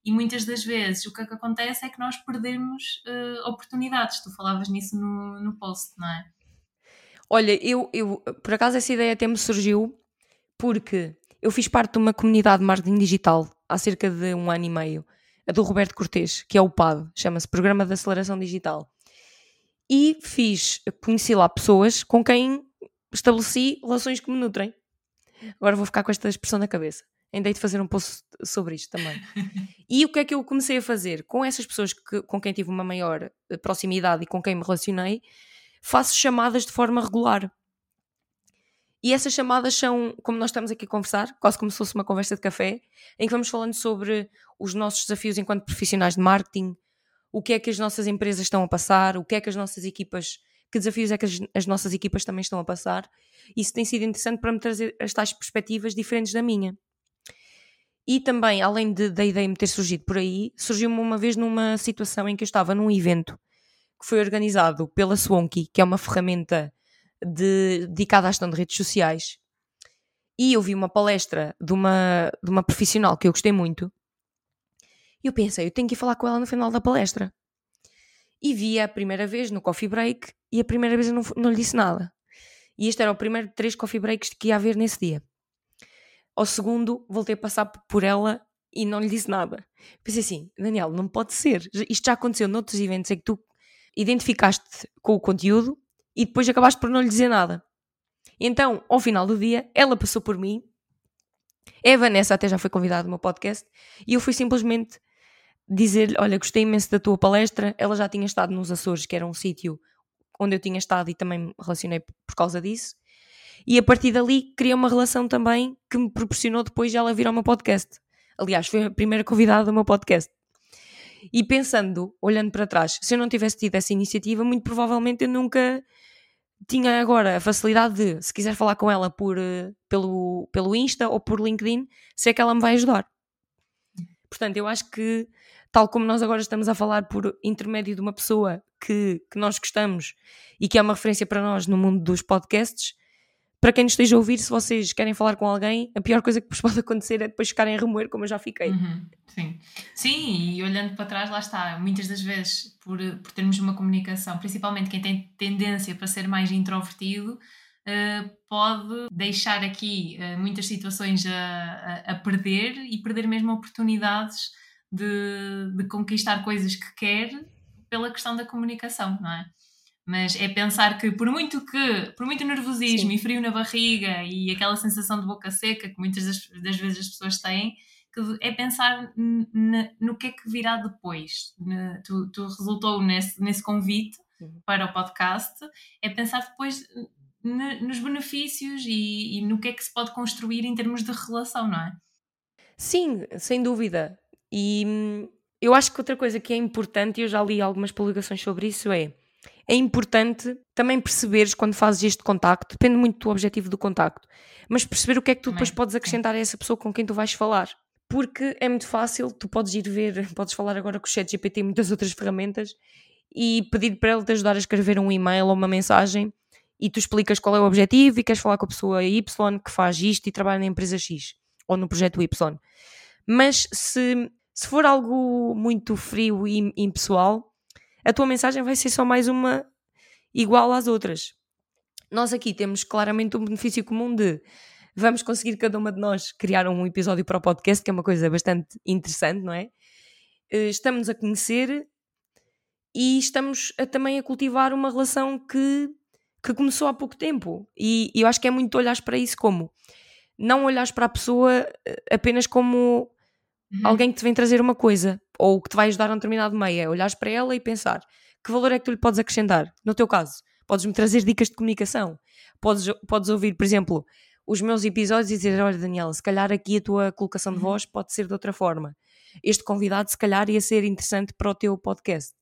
e muitas das vezes o que, é que acontece é que nós perdemos uh, oportunidades. Tu falavas nisso no, no post, não é? Olha, eu, eu por acaso essa ideia até me surgiu porque eu fiz parte de uma comunidade de marketing digital há cerca de um ano e meio, a do Roberto Cortes, que é o PAD, chama-se Programa de Aceleração Digital. E fiz, conheci lá pessoas com quem estabeleci relações que me nutrem. Agora vou ficar com esta expressão na cabeça. Ainda hei de fazer um post sobre isto também. e o que é que eu comecei a fazer? Com essas pessoas que, com quem tive uma maior eh, proximidade e com quem me relacionei, faço chamadas de forma regular. E essas chamadas são, como nós estamos aqui a conversar, quase como se fosse uma conversa de café, em que vamos falando sobre os nossos desafios enquanto profissionais de marketing, o que é que as nossas empresas estão a passar, o que é que as nossas equipas, que desafios é que as, as nossas equipas também estão a passar. Isso tem sido interessante para me trazer as tais perspectivas diferentes da minha. E também, além de, da ideia me ter surgido por aí, surgiu-me uma vez numa situação em que eu estava num evento que foi organizado pela Swanky, que é uma ferramenta de, dedicada à gestão de redes sociais. E eu vi uma palestra de uma, de uma profissional que eu gostei muito. E eu pensei, eu tenho que ir falar com ela no final da palestra. E vi a primeira vez no coffee break e a primeira vez eu não, não lhe disse nada. E este era o primeiro de três coffee breaks que ia haver nesse dia. Ao segundo, voltei a passar por ela e não lhe disse nada. Pensei assim, Daniel, não pode ser. Isto já aconteceu noutros eventos em que tu identificaste com o conteúdo e depois acabaste por não lhe dizer nada. Então, ao final do dia, ela passou por mim. A Vanessa até já foi convidada no meu podcast e eu fui simplesmente dizer-lhe: Olha, gostei imenso da tua palestra. Ela já tinha estado nos Açores, que era um sítio onde eu tinha estado e também me relacionei por causa disso. E a partir dali criei uma relação também que me proporcionou depois de ela vir ao meu podcast. Aliás, foi a primeira convidada do meu podcast. E pensando, olhando para trás, se eu não tivesse tido essa iniciativa, muito provavelmente eu nunca tinha agora a facilidade de, se quiser falar com ela por, uh, pelo, pelo Insta ou por LinkedIn, sei é que ela me vai ajudar. Portanto, eu acho que, tal como nós agora estamos a falar por intermédio de uma pessoa que, que nós gostamos e que é uma referência para nós no mundo dos podcasts, para quem nos esteja a ouvir, se vocês querem falar com alguém, a pior coisa que vos pode acontecer é depois ficarem a remoer, como eu já fiquei. Uhum, sim. sim, e olhando para trás, lá está. Muitas das vezes, por, por termos uma comunicação, principalmente quem tem tendência para ser mais introvertido, uh, pode deixar aqui uh, muitas situações a, a, a, perder e perder mesmo oportunidades de, de conquistar coisas que quer pela questão da comunicação, não é? Mas é pensar que por muito que, por muito nervosismo Sim. e frio na barriga e aquela sensação de boca seca que muitas das, das vezes as pessoas têm, é pensar no que é que virá depois. tu, tu, resultou nesse, nesse convite para o podcast, é pensar depois nos benefícios e, e, no que é que se pode construir em termos de relação, não é? Sim, sem dúvida. E hum, eu acho que outra coisa que é importante, e eu já li algumas publicações sobre isso, é é importante também perceberes quando fazes este contacto, depende muito do objetivo do contacto, mas perceber o que é que tu depois podes acrescentar a essa pessoa com quem tu vais falar. Porque é muito fácil, tu podes ir ver, podes falar agora com o chat GPT e muitas outras ferramentas e pedir para ele te ajudar a escrever um e-mail ou uma mensagem e tu explicas qual é o objetivo e queres falar com a pessoa Y que faz isto e trabalha na empresa X ou no projeto Y. Mas se, se for algo muito frio e impessoal, a tua mensagem vai ser só mais uma igual às outras. Nós aqui temos claramente um benefício comum de vamos conseguir cada uma de nós criar um episódio para o podcast, que é uma coisa bastante interessante, não é? Eh, estamos a conhecer e estamos a, também a cultivar uma relação que, que começou há pouco tempo. E, e eu acho que é muito olhar para isso como não olhares para a pessoa eh, apenas como uhum. alguém que te vem trazer uma coisa ou que te vai ajudar a um determinado meio, é olhares para ela e pensar que valor é que tu lhe podes acrescentar. No teu caso, podes-me trazer dicas de comunicação, podes, podes ouvir, por exemplo, os meus episódios e dizer: Olha, Daniela, se calhar aqui a tua colocação de uhum. voz pode ser de outra forma. Este convidado, se calhar, ia ser interessante para o teu podcast.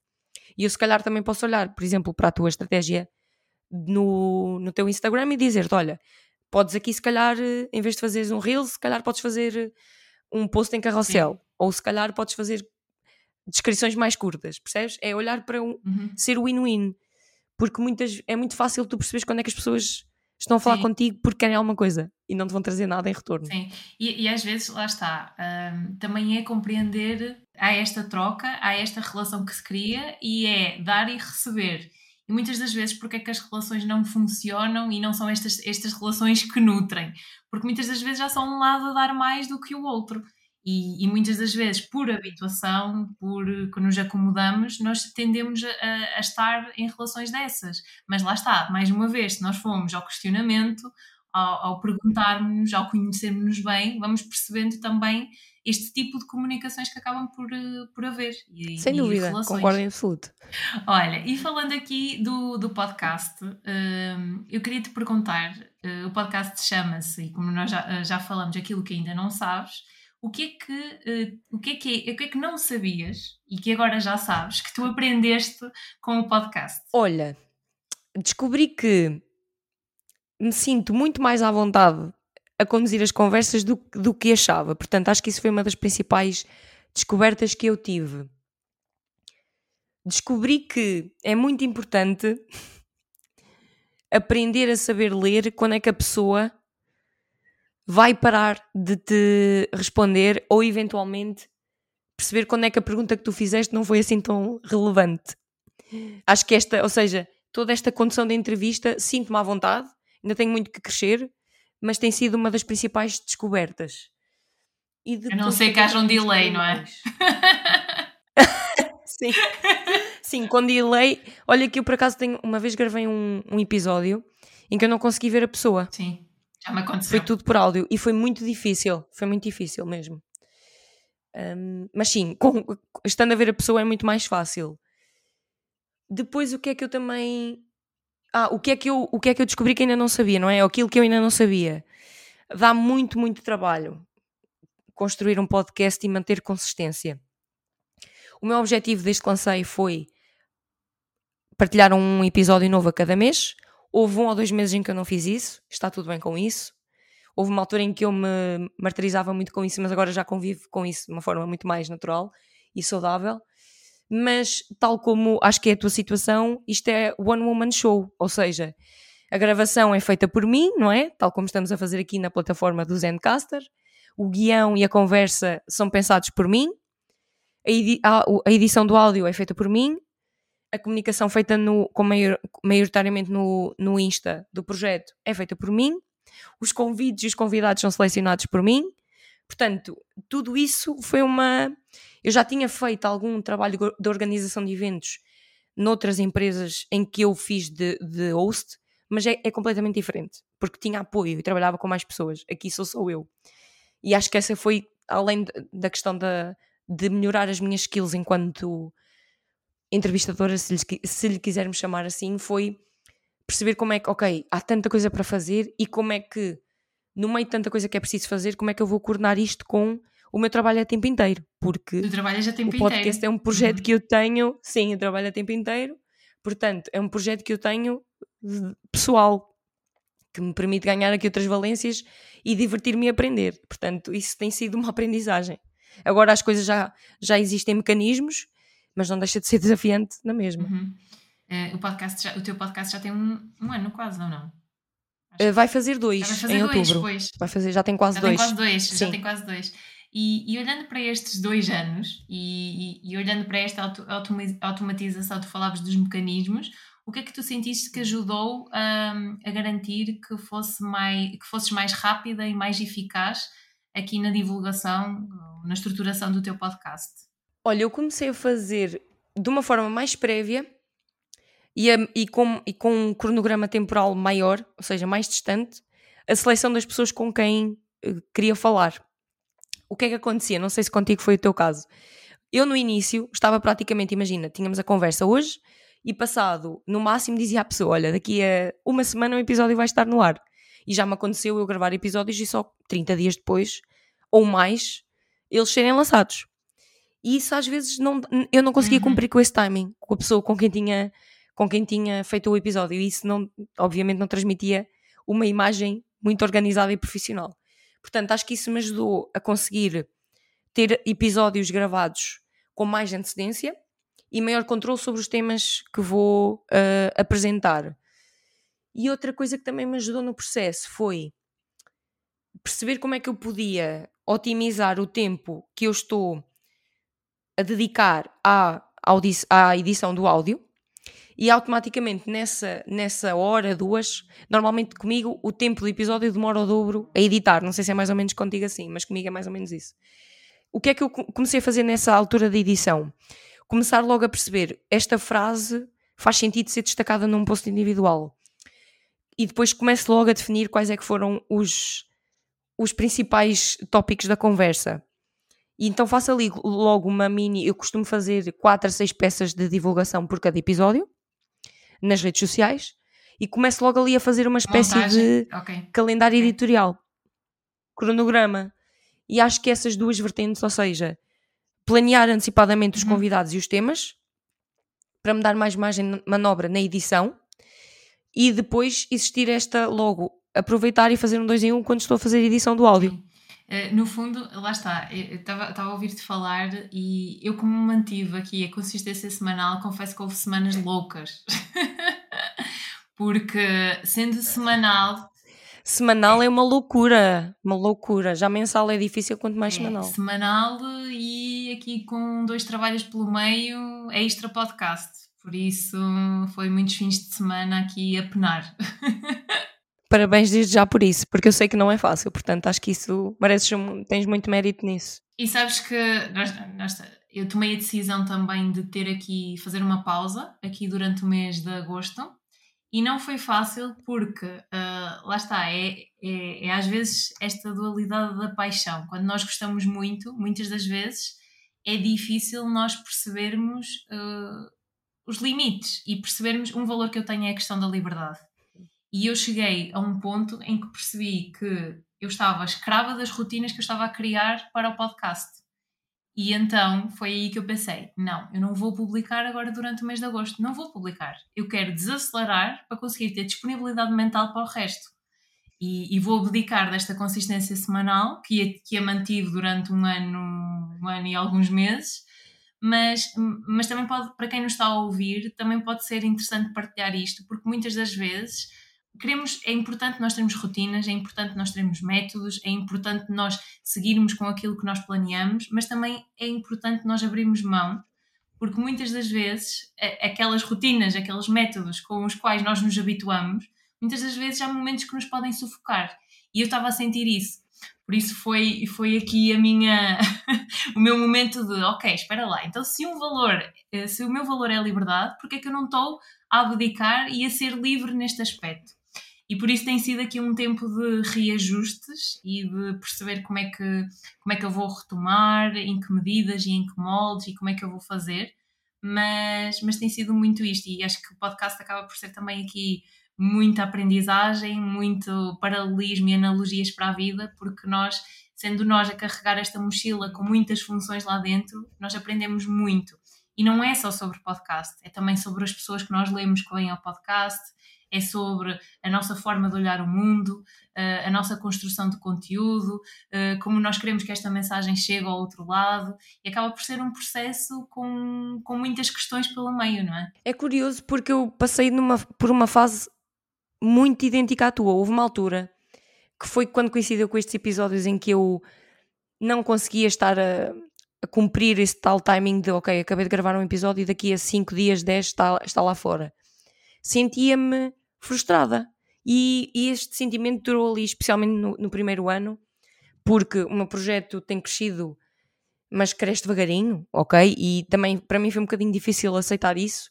E eu, se calhar, também posso olhar, por exemplo, para a tua estratégia no, no teu Instagram e dizer-te: Olha, podes aqui, se calhar, em vez de fazeres um reel, se calhar podes fazer um post em carrossel. Ou se calhar podes fazer descrições mais curtas, percebes? É olhar para um, uhum. ser win-win. Porque muitas, é muito fácil tu perceberes quando é que as pessoas estão a falar Sim. contigo porque querem alguma coisa e não te vão trazer nada em retorno. Sim, e, e às vezes, lá está, um, também é compreender há esta troca, há esta relação que se cria e é dar e receber. E muitas das vezes, porque é que as relações não funcionam e não são estas, estas relações que nutrem? Porque muitas das vezes já são um lado a dar mais do que o outro. E, e, muitas das vezes, por habituação, por que nos acomodamos, nós tendemos a, a, estar em relações dessas. Mas lá está, mais uma vez, se nós formos ao questionamento, ao, ao perguntarmos, ao conhecermos-nos bem, vamos percebendo também este tipo de comunicações que acabam por, por haver. E, Sem dúvida, relações. concordo em absoluto. Olha, e falando aqui do, do podcast, um, eu queria te perguntar: uh, o podcast chama-se, e como nós já, já falamos, aquilo que ainda não sabes o que é que, uh, o que, é que, é, o que é que não sabias e que agora já sabes que tu aprendeste com o podcast? Olha, descobri que me sinto muito mais à vontade a conduzir as conversas do, do que achava. Portanto, acho que isso foi uma das principais descobertas que eu tive. Descobri que é muito importante aprender a saber ler quando é que a pessoa vai parar de te responder ou eventualmente perceber quando é que a pergunta que tu fizeste não foi assim tão relevante. Acho que esta, ou seja, toda esta condição de entrevista sinto-me à vontade, ainda tenho muito que crescer, mas tem sido uma das principais descobertas. E de a não ser que haja um delay, não é? Sim. Sim, com delay. Olha que eu por acaso tenho. Uma vez gravei um, um episódio em que eu não consegui ver a pessoa. Sim, já me aconteceu. Foi tudo por áudio e foi muito difícil. Foi muito difícil mesmo. Um, mas sim, com, estando a ver a pessoa é muito mais fácil. Depois, o que é que eu também. Ah, o que é que eu, o que é que eu descobri que ainda não sabia, não é? Aquilo que eu ainda não sabia. Dá muito, muito trabalho construir um podcast e manter consistência. O meu objetivo desde que lancei foi partilhar um episódio novo a cada mês. Houve um ou dois meses em que eu não fiz isso, está tudo bem com isso. Houve uma altura em que eu me martirizava muito com isso, mas agora já convivo com isso de uma forma muito mais natural e saudável. Mas, tal como acho que é a tua situação, isto é one woman show, ou seja, a gravação é feita por mim, não é? Tal como estamos a fazer aqui na plataforma do Zencaster. O guião e a conversa são pensados por mim. A, edi a, a edição do áudio é feita por mim. A comunicação feita no, com maior, maioritariamente no, no Insta do projeto é feita por mim. Os convites e os convidados são selecionados por mim. Portanto, tudo isso foi uma. Eu já tinha feito algum trabalho de organização de eventos noutras empresas em que eu fiz de, de host, mas é, é, completamente diferente, porque tinha apoio e trabalhava com mais pessoas. Aqui sou só eu. E acho que essa foi, além da questão da, de melhorar as minhas skills enquanto entrevistadora, se lhe, se lhe quisermos chamar assim, foi perceber como é que, ok, há tanta coisa para fazer e como é que, no meio de tanta coisa que é preciso fazer, como é que eu vou coordenar isto com o meu trabalho a tempo inteiro? Porque tu trabalhas a tempo o podcast inteiro. é um projeto uhum. que eu tenho, sim, eu trabalho a tempo inteiro, portanto, é um projeto que eu tenho pessoal que me permite ganhar aqui outras valências e divertir-me a aprender. Portanto, isso tem sido uma aprendizagem. Agora as coisas já, já existem mecanismos, mas não deixa de ser desafiante na mesma. Uhum. Uh, o, podcast já, o teu podcast já tem um, um ano quase, ou não? Uh, vai fazer dois vai fazer em dois, outubro. Pois. Vai fazer, já tem quase já dois. Tem quase dois Sim. Já tem quase dois. E, e, olhando para estes dois anos e, e, e olhando para esta auto, automatização, tu falavas dos mecanismos, o que é que tu sentiste que ajudou um, a garantir que, fosse mais, que fosses mais rápida e mais eficaz aqui na divulgação, na estruturação do teu podcast? Olha, eu comecei a fazer de uma forma mais prévia e, a, e, com, e com um cronograma temporal maior, ou seja, mais distante, a seleção das pessoas com quem uh, queria falar. O que é que acontecia? Não sei se contigo foi o teu caso. Eu, no início, estava praticamente, imagina, tínhamos a conversa hoje e passado, no máximo, dizia à pessoa: Olha, daqui a uma semana o episódio vai estar no ar. E já me aconteceu eu gravar episódios e só 30 dias depois, ou mais, eles serem lançados. E isso às vezes não, eu não conseguia uhum. cumprir com esse timing, com a pessoa com quem tinha com quem tinha feito o episódio. E isso, não, obviamente, não transmitia uma imagem muito organizada e profissional. Portanto, acho que isso me ajudou a conseguir ter episódios gravados com mais antecedência e maior controle sobre os temas que vou uh, apresentar. E outra coisa que também me ajudou no processo foi perceber como é que eu podia otimizar o tempo que eu estou a dedicar à, à edição do áudio e automaticamente nessa, nessa hora, duas, normalmente comigo o tempo do episódio demora o dobro a editar. Não sei se é mais ou menos contigo assim, mas comigo é mais ou menos isso. O que é que eu comecei a fazer nessa altura da edição? Começar logo a perceber esta frase faz sentido ser destacada num post individual. E depois começo logo a definir quais é que foram os, os principais tópicos da conversa. E então faço ali logo uma mini. Eu costumo fazer 4 a 6 peças de divulgação por cada episódio nas redes sociais e começo logo ali a fazer uma espécie Montagem. de okay. calendário okay. editorial, cronograma. E acho que essas duas vertentes, ou seja, planear antecipadamente os uhum. convidados e os temas para me dar mais margem de manobra na edição e depois existir esta logo aproveitar e fazer um dois em um quando estou a fazer a edição do áudio. Uh, no fundo, lá está, estava a ouvir-te falar e eu como mantive aqui a consistência semanal, confesso que houve semanas loucas. Porque sendo semanal... Semanal é uma loucura, uma loucura. Já mensal é difícil, quanto mais é, semanal. Semanal e aqui com dois trabalhos pelo meio, é extra podcast. Por isso foi muitos fins de semana aqui a penar. Parabéns desde já por isso, porque eu sei que não é fácil, portanto acho que isso mereces, tens muito mérito nisso. E sabes que nós, nós, eu tomei a decisão também de ter aqui, fazer uma pausa aqui durante o mês de agosto. E não foi fácil porque, uh, lá está, é, é, é, às vezes esta dualidade da paixão. Quando nós gostamos muito, muitas das vezes é difícil nós percebermos uh, os limites e percebermos um valor que eu tenho é a questão da liberdade. E eu cheguei a um ponto em que percebi que eu estava escrava das rotinas que eu estava a criar para o podcast. E então foi aí que eu pensei: não, eu não vou publicar agora durante o mês de agosto, não vou publicar. Eu quero desacelerar para conseguir ter disponibilidade mental para o resto. E, e vou abdicar desta consistência semanal que é, que mantido durante um ano, um ano e alguns meses. Mas, mas também pode, para quem nos está a ouvir, também pode ser interessante partilhar isto, porque muitas das vezes queremos, é importante nós termos rotinas, é importante nós termos métodos, é importante nós seguirmos com aquilo que nós planeamos, mas também é importante nós abrirmos mão, porque muitas das vezes aquelas rotinas, aqueles métodos com os quais nós nos habituamos, muitas das vezes há momentos que nos podem sufocar. E eu estava a sentir isso. Por isso foi, foi aqui a minha o meu momento de ok, espera lá, então se um valor, eh, se o meu valor é a liberdade, porque é que eu não estou a abdicar e a ser livre neste aspecto? E por isso tem sido aqui um tempo de reajustes e de perceber como é que, como é que eu vou retomar, em que medidas e em que moldes e como é que eu vou fazer. Mas, mas tem sido muito isto, e acho que o podcast acaba por ser também aqui muita aprendizagem, muito paralelismo e analogias para a vida, porque nós, sendo nós a carregar esta mochila com muitas funções lá dentro, nós aprendemos muito. E não é só sobre podcast, é também sobre as pessoas que nós lemos que vêm ao podcast, é sobre a nossa forma de olhar o mundo, eh, a nossa construção de conteúdo, eh, como nós queremos que esta mensagem chegue ao outro lado, e acaba por ser um processo com, com muitas questões pelo meio, não é? É curioso porque eu passei numa, por uma fase muito idêntica à tua. Houve uma altura que foi quando coincidiu com estes episódios em que eu não conseguia estar a, a cumprir esse tal timing de ok, acabei de gravar um episódio e daqui a 5 dias, 10 está, está lá fora. Sentia-me frustrada. E, e, este sentimento durou ali, especialmente no, no, primeiro ano, porque o meu projeto tem crescido, mas cresce devagarinho, ok? E também para mim foi um bocadinho difícil aceitar isso,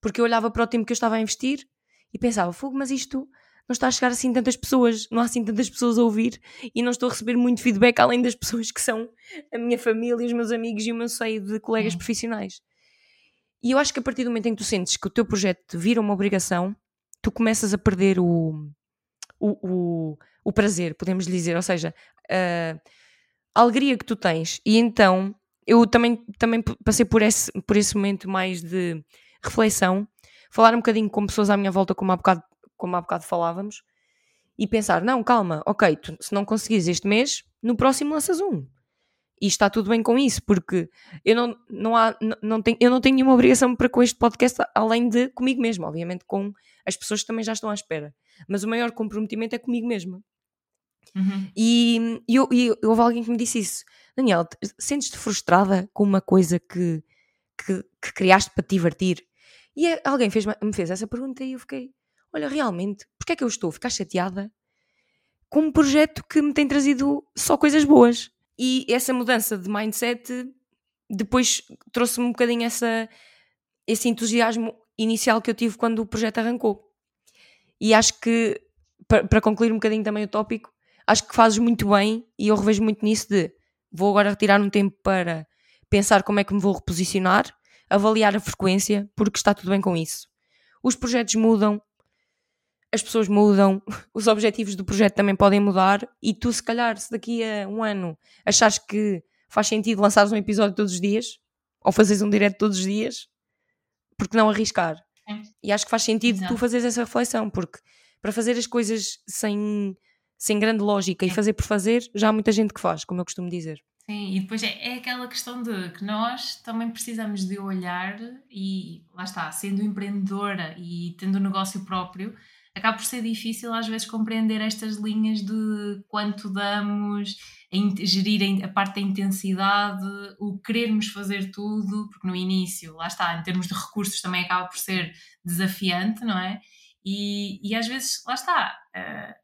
porque eu olhava para o tempo que eu estava a investir e pensava, fogo, mas isto não está a chegar assim tantas pessoas, não há assim tantas pessoas a ouvir e não estou a receber muito feedback além das pessoas que são a minha família, os meus amigos e o meu seio de colegas profissionais. E eu acho que a partir do momento em que tu sentes que o teu projeto vira uma obrigação, tu começas a perder o, o, o, o prazer, podemos dizer, ou seja, a, a alegria que tu tens. E então eu também, também passei por esse, por esse momento mais de reflexão, falar um bocadinho com pessoas à minha volta, como há bocado, como há bocado falávamos, e pensar: não, calma, ok, tu, se não conseguires este mês, no próximo lanças um e está tudo bem com isso, porque eu não, não, há, não, não tenho, eu não tenho nenhuma obrigação para com este podcast além de comigo mesmo, obviamente com as pessoas que também já estão à espera. Mas o maior comprometimento é comigo mesma. Uhum. E, e, eu, e houve alguém que me disse isso: Daniel, sentes-te frustrada com uma coisa que, que, que, criaste para te divertir? E é, alguém fez, me fez essa pergunta e eu fiquei: Olha, realmente, porque é que eu estou a ficar chateada com um projeto que me tem trazido só coisas boas? E essa mudança de mindset depois trouxe-me um bocadinho essa, esse entusiasmo inicial que eu tive quando o projeto arrancou. E acho que, para, concluir um bocadinho também o tópico, acho que fazes muito bem e eu revejo muito nisso de vou agora retirar um tempo para pensar como é que me vou reposicionar, avaliar a frequência, porque está tudo bem com isso. Os projetos mudam, as pessoas mudam, os objetivos do projeto também podem mudar e tu, se calhar, se daqui a um ano achares que faz sentido lançares um episódio todos os dias ou fazeres um direto todos os dias, porque não arriscar? É. E acho que faz sentido Exato. tu fazeres essa reflexão, porque para fazer as coisas sem, sem grande lógica é. e fazer por fazer, já há muita gente que faz, como eu costumo dizer. Sim, e depois é, é aquela questão de que nós também precisamos de olhar e lá está, sendo empreendedora e tendo um negócio próprio, acaba por ser difícil às vezes compreender estas linhas de quanto damos, gerir a parte da intensidade, o querermos fazer tudo, porque no início, lá está, em termos de recursos também acaba por ser desafiante, não é? E, e às vezes, lá está, uh,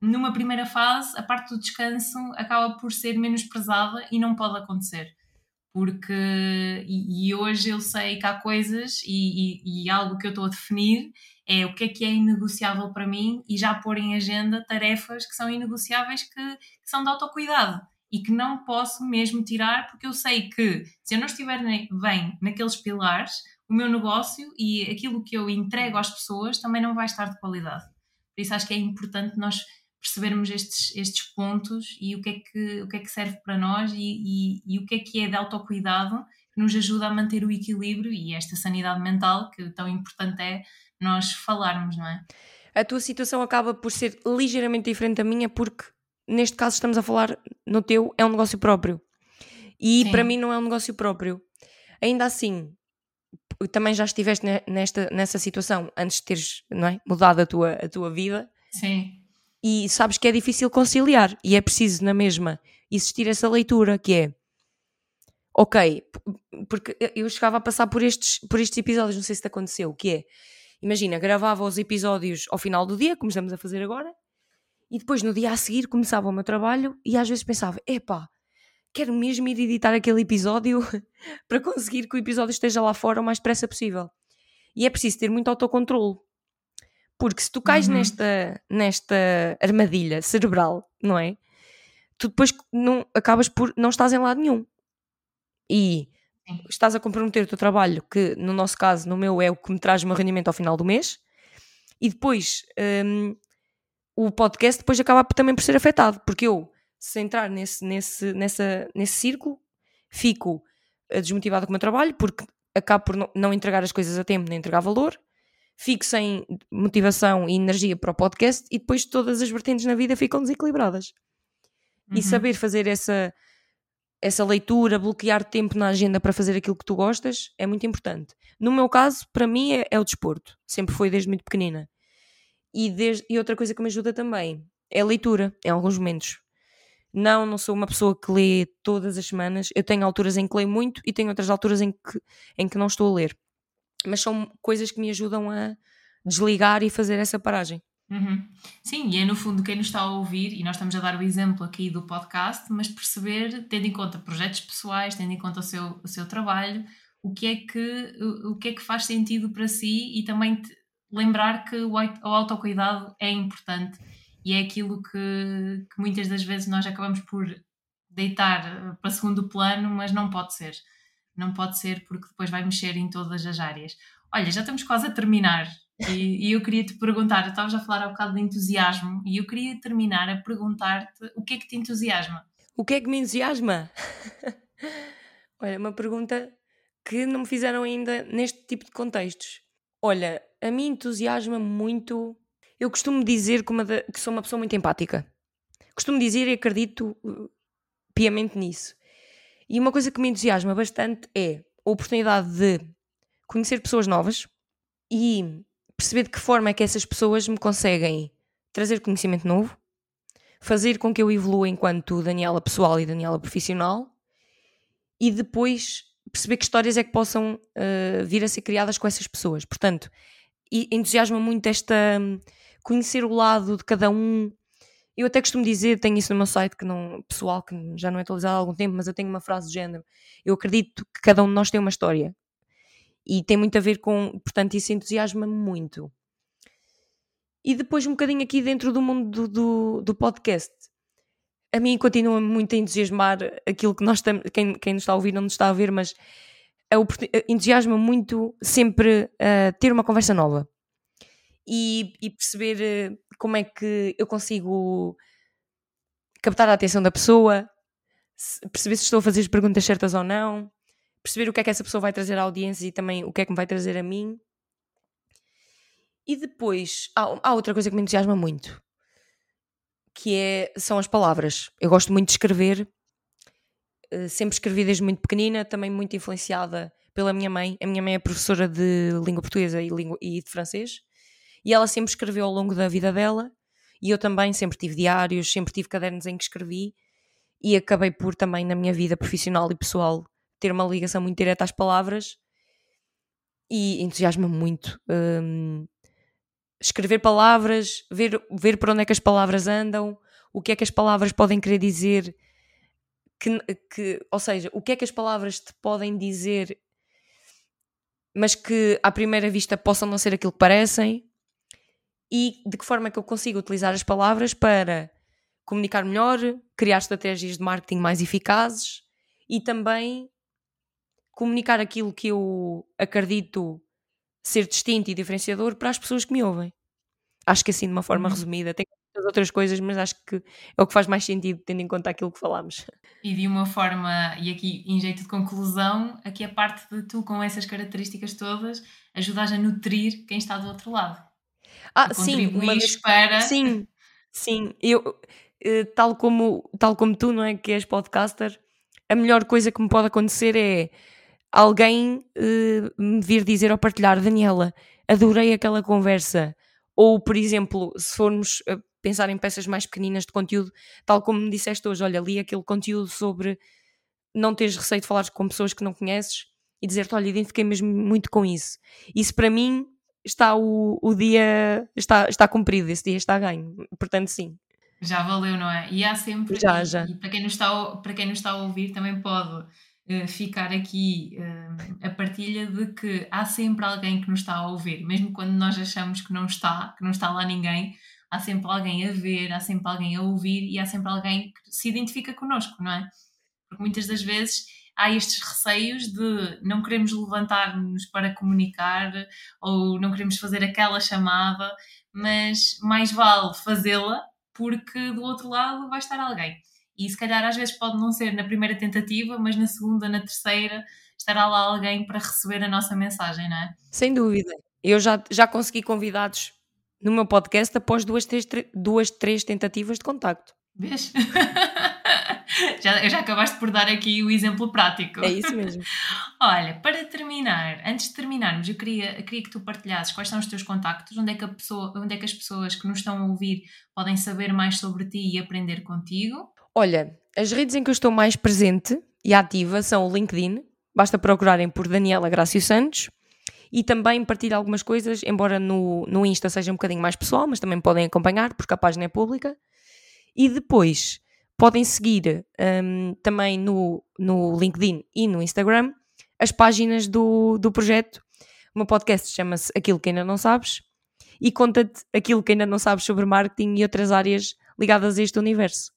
numa primeira fase, a parte do descanso acaba por ser menos pesada e não pode acontecer. porque e, e, hoje eu sei que há coisas e, e, e, algo que eu estou a definir é o que é que é inegociável para mim e já pôr em agenda tarefas que são inegociáveis que, que são de autocuidado e que não posso mesmo tirar porque eu sei que se eu não estiver bem naqueles pilares o meu negócio e aquilo que eu entrego às pessoas também não vai estar de qualidade. Por isso acho que é importante nós percebermos estes, estes pontos e o que, é que, o que é que serve para nós e, e, e o que é que é de autocuidado que nos ajuda a manter o equilíbrio e esta sanidade mental que tão importante é nós falarmos, não é? A tua situação acaba por ser ligeiramente diferente da minha porque neste caso estamos a falar no teu é um negócio próprio e Sim. para mim não é um negócio próprio. Ainda assim, também já estiveste nesta, nessa situação antes de teres não é, mudado a tua, a tua vida. Sim e sabes que é difícil conciliar e é preciso na mesma existir essa leitura que é ok, porque eu chegava a passar por estes, por estes episódios, não sei se te aconteceu, que é, imagina, gravava os episódios ao final do dia, como estamos a fazer agora, e depois no dia a seguir começava o meu trabalho e às vezes pensava, epá, quero mesmo ir editar aquele episódio para conseguir que o episódio esteja lá fora o mais depressa possível. E é preciso ter muito autocontrole, porque se tu cais uhum. nesta, nesta armadilha cerebral, não é? Tu depois não, acabas por não estás em lado nenhum. E estás a comprometer o teu trabalho, que no nosso caso, no meu, é o que me traz o meu rendimento ao final do mês, e depois um, o podcast depois acaba também por ser afetado, porque eu, se entrar nesse, nesse, nessa, nesse círculo, fico eh, desmotivada com o meu trabalho, porque acabo por não entregar as coisas a tempo, nem entregar valor, fico sem motivação e energia para o podcast e depois todas as vertentes na vida ficam desequilibradas. Uhum. E saber fazer essa, essa leitura, bloquear tempo na agenda para fazer aquilo que tu gostas é muito importante. No meu caso, para mim é, é o desporto, sempre foi desde muito pequenina. E, desde, e outra coisa que me ajuda também é a leitura, em alguns momentos. Não, não sou uma pessoa que lê todas as semanas. Eu tenho alturas em que leio muito e tenho outras alturas em que, em que não estou a ler mas são coisas que me ajudam a desligar e fazer essa paragem. Uhum. Sim, e é no fundo quem nos está a ouvir, e nós estamos a dar o exemplo aqui do podcast, mas perceber, tendo em conta projetos pessoais, tendo em conta o seu, o seu trabalho, o que, é que, o, o que é que faz sentido para si e também lembrar que o, o autocuidado é importante e é aquilo que, que muitas das vezes nós acabamos por deitar para segundo plano, mas não pode ser não pode ser porque depois vai mexer em todas as áreas. Olha, já estamos quase a terminar e, e eu queria te perguntar, estavas a falar há um bocado de entusiasmo e eu queria terminar a perguntar-te o que é que te entusiasma? O que é que me entusiasma? Olha, uma pergunta que não me fizeram ainda neste tipo de contextos. Olha, a mim entusiasma muito. Eu costumo dizer que, uma que sou uma pessoa muito empática. Costumo dizer e acredito uh, piamente nisso. E uma coisa que me entusiasma bastante é a oportunidade de conhecer pessoas novas e perceber de que forma é que essas pessoas me conseguem trazer conhecimento novo, fazer com que eu evolua enquanto Daniela pessoal e Daniela profissional e depois perceber que histórias é que possam uh, vir a ser criadas com essas pessoas. Portanto, entusiasma muito esta um, conhecer o lado de cada um, eu até costumo dizer, tenho isso no meu site que não, pessoal, que já não é atualizado há algum tempo, mas eu tenho uma frase de género. Eu acredito que cada um de nós tem uma história. E tem muito a ver com, portanto, isso entusiasma-me muito. E depois, um bocadinho aqui dentro do mundo do, do, do podcast, a mim continua muito a entusiasmar aquilo que nós estamos, quem, quem nos está a ouvir não nos está a ver, mas entusiasma muito sempre uh, ter uma conversa nova e, e perceber uh, como é que eu consigo captar a atenção da pessoa, perceber se estou a fazer as perguntas certas ou não, perceber o que é que essa pessoa vai trazer à audiência e também o que é que me vai trazer a mim. E depois, há, há outra coisa que me entusiasma muito, que é, são as palavras. Eu gosto muito de escrever, eh, sempre escrevi desde muito pequenina, também muito influenciada pela minha mãe. A minha mãe é professora de língua portuguesa e, língua, e de francês. E ela sempre escreveu ao longo da vida dela, e eu também sempre tive diários, sempre tive cadernos em que escrevi, e acabei por também na minha vida profissional e pessoal ter uma ligação muito direta às palavras, e entusiasma muito. Um, escrever palavras, ver, ver para onde é que as palavras andam, o que é que as palavras podem querer dizer que, que, ou seja, o que é que as palavras te podem dizer, mas que à primeira vista possam não ser aquilo que parecem, e de que forma é que eu consigo utilizar as palavras para comunicar melhor, criar estratégias de marketing mais eficazes e também comunicar aquilo que eu acredito ser distinto e diferenciador para as pessoas que me ouvem. Acho que assim, de uma forma uhum. resumida, tem muitas outras coisas, mas acho que é o que faz mais sentido, tendo em conta aquilo que falámos. E de uma forma, e aqui em jeito de conclusão, aqui a parte de tu, com essas características todas, ajudas a nutrir quem está do outro lado. Ah, sim, uma vez, para. Sim, sim. Eu, eh, tal, como, tal como tu, não é? Que és podcaster, a melhor coisa que me pode acontecer é alguém uh, me vir dizer ou partilhar, Daniela, adorei aquela conversa. Ou, por exemplo, se formos pensar em peças mais pequeninas de conteúdo, tal como me disseste hoje, olha, li aquele conteúdo sobre não teres receio de falar com pessoas que não conheces e dizer-te, olha, identifiquei mesmo muito com isso. Isso para mim está o, o dia, está, está cumprido, esse dia está ganho. Portanto, sim. Já valeu, não é? E há sempre. Já, e, já. E para quem, nos está, para quem nos está a ouvir também pode ficar aqui uh, a partilha de que há sempre alguém que nos está a ouvir, mesmo quando nós achamos que não está, que não está lá ninguém, há sempre alguém a ver, há sempre alguém a ouvir e há sempre alguém que se identifica connosco, não é? Porque muitas das vezes há estes receios de não queremos levantar-nos para comunicar ou não queremos fazer aquela chamada, mas mais vale fazê-la porque do outro lado vai estar alguém. E se calhar às vezes pode não ser na primeira tentativa, mas na segunda, na terceira, estará lá alguém para receber a nossa mensagem, não é? Sem dúvida. Eu já, já consegui convidados no meu podcast após duas, três, duas, três tentativas de contacto. Vês? já, já acabaste por dar aqui o exemplo prático. É isso mesmo. Olha, para terminar, antes de terminarmos, eu queria, queria que tu partilhasses quais são os teus contactos, onde é, que a pessoa, onde é que as pessoas que nos estão a ouvir podem saber mais sobre ti e aprender contigo. Olha, as redes em que eu estou mais presente e ativa são o LinkedIn, basta procurarem por Daniela Grácio Santos, e também partilho algumas coisas, embora no, no Insta seja um bocadinho mais pessoal, mas também podem acompanhar, porque a página é pública. E depois podem seguir um, também no, no LinkedIn e no Instagram as páginas do, do projeto. O meu podcast chama-se Aquilo que ainda não sabes e conta-te aquilo que ainda não sabes sobre marketing e outras áreas ligadas a este universo.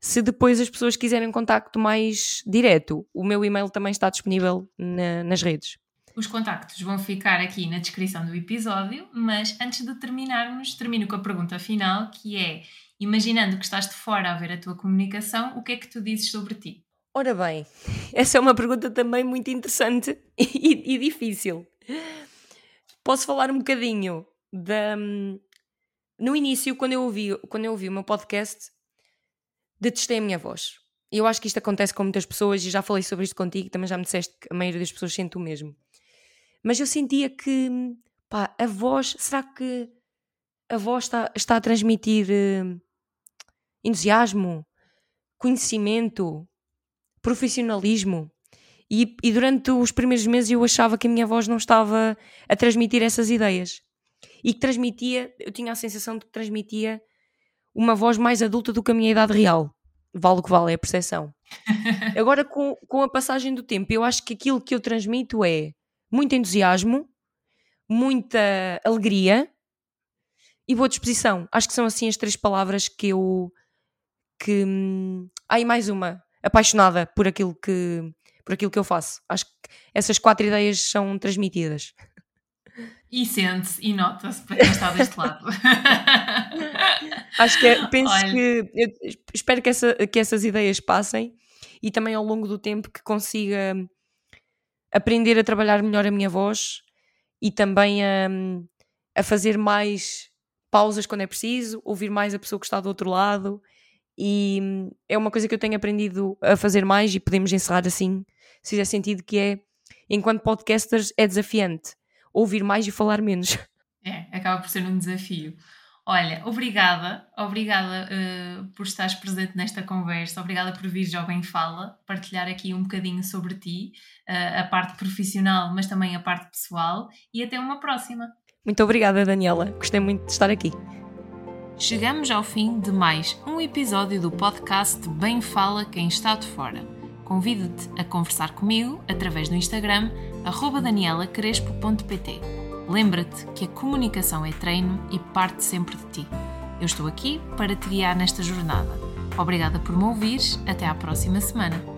Se depois as pessoas quiserem contacto mais direto, o meu e-mail também está disponível na, nas redes. Os contactos vão ficar aqui na descrição do episódio, mas antes de terminarmos, termino com a pergunta final, que é Imaginando que estás de fora a ver a tua comunicação, o que é que tu dizes sobre ti? Ora bem, essa é uma pergunta também muito interessante e, e difícil. Posso falar um bocadinho da. No início, quando eu ouvi, quando eu ouvi o meu podcast, detestei a minha voz. Eu acho que isto acontece com muitas pessoas e já falei sobre isto contigo, também já me disseste que a maioria das pessoas sente o mesmo. Mas eu sentia que, pá, a voz, será que a voz está, está a transmitir uh, entusiasmo, conhecimento, profissionalismo. E, e, durante os primeiros meses eu achava que a minha voz não estava a transmitir essas ideias. E que transmitia, eu tinha a sensação de que transmitia uma voz mais adulta do que a minha idade real. Vale o que vale, é a percepção. Agora, com, com a passagem do tempo, eu acho que aquilo que eu transmito é muito entusiasmo, muita alegria e boa disposição. Acho que são assim as três palavras que eu que. Ah, e mais uma. Apaixonada por aquilo que, por aquilo que eu faço. Acho que essas quatro ideias são transmitidas. E sente-se e nota-se para quem está deste lado. Acho que é, penso Olha. que espero que, essa, que essas ideias passem e também ao longo do tempo que consiga aprender a trabalhar melhor a minha voz e também a, a fazer mais pausas quando é preciso, ouvir mais a pessoa que está do outro lado e é uma coisa que eu tenho aprendido a fazer mais e podemos encerrar assim, se fizer sentido, que é, enquanto podcasters, é desafiante ouvir mais e falar menos. É, acaba por ser um desafio. Olha, obrigada, obrigada uh, por estares presente nesta conversa, obrigada por vir ao Bem Fala, partilhar aqui um bocadinho sobre ti, uh, a parte profissional, mas também a parte pessoal, e até uma próxima. Muito obrigada, Daniela, gostei muito de estar aqui. Chegamos ao fim de mais um episódio do podcast Bem Fala Quem Está de Fora. Convido-te a conversar comigo através do Instagram danielacrespo.pt. Lembra-te que a comunicação é treino e parte sempre de ti. Eu estou aqui para te guiar nesta jornada. Obrigada por me ouvires. Até à próxima semana.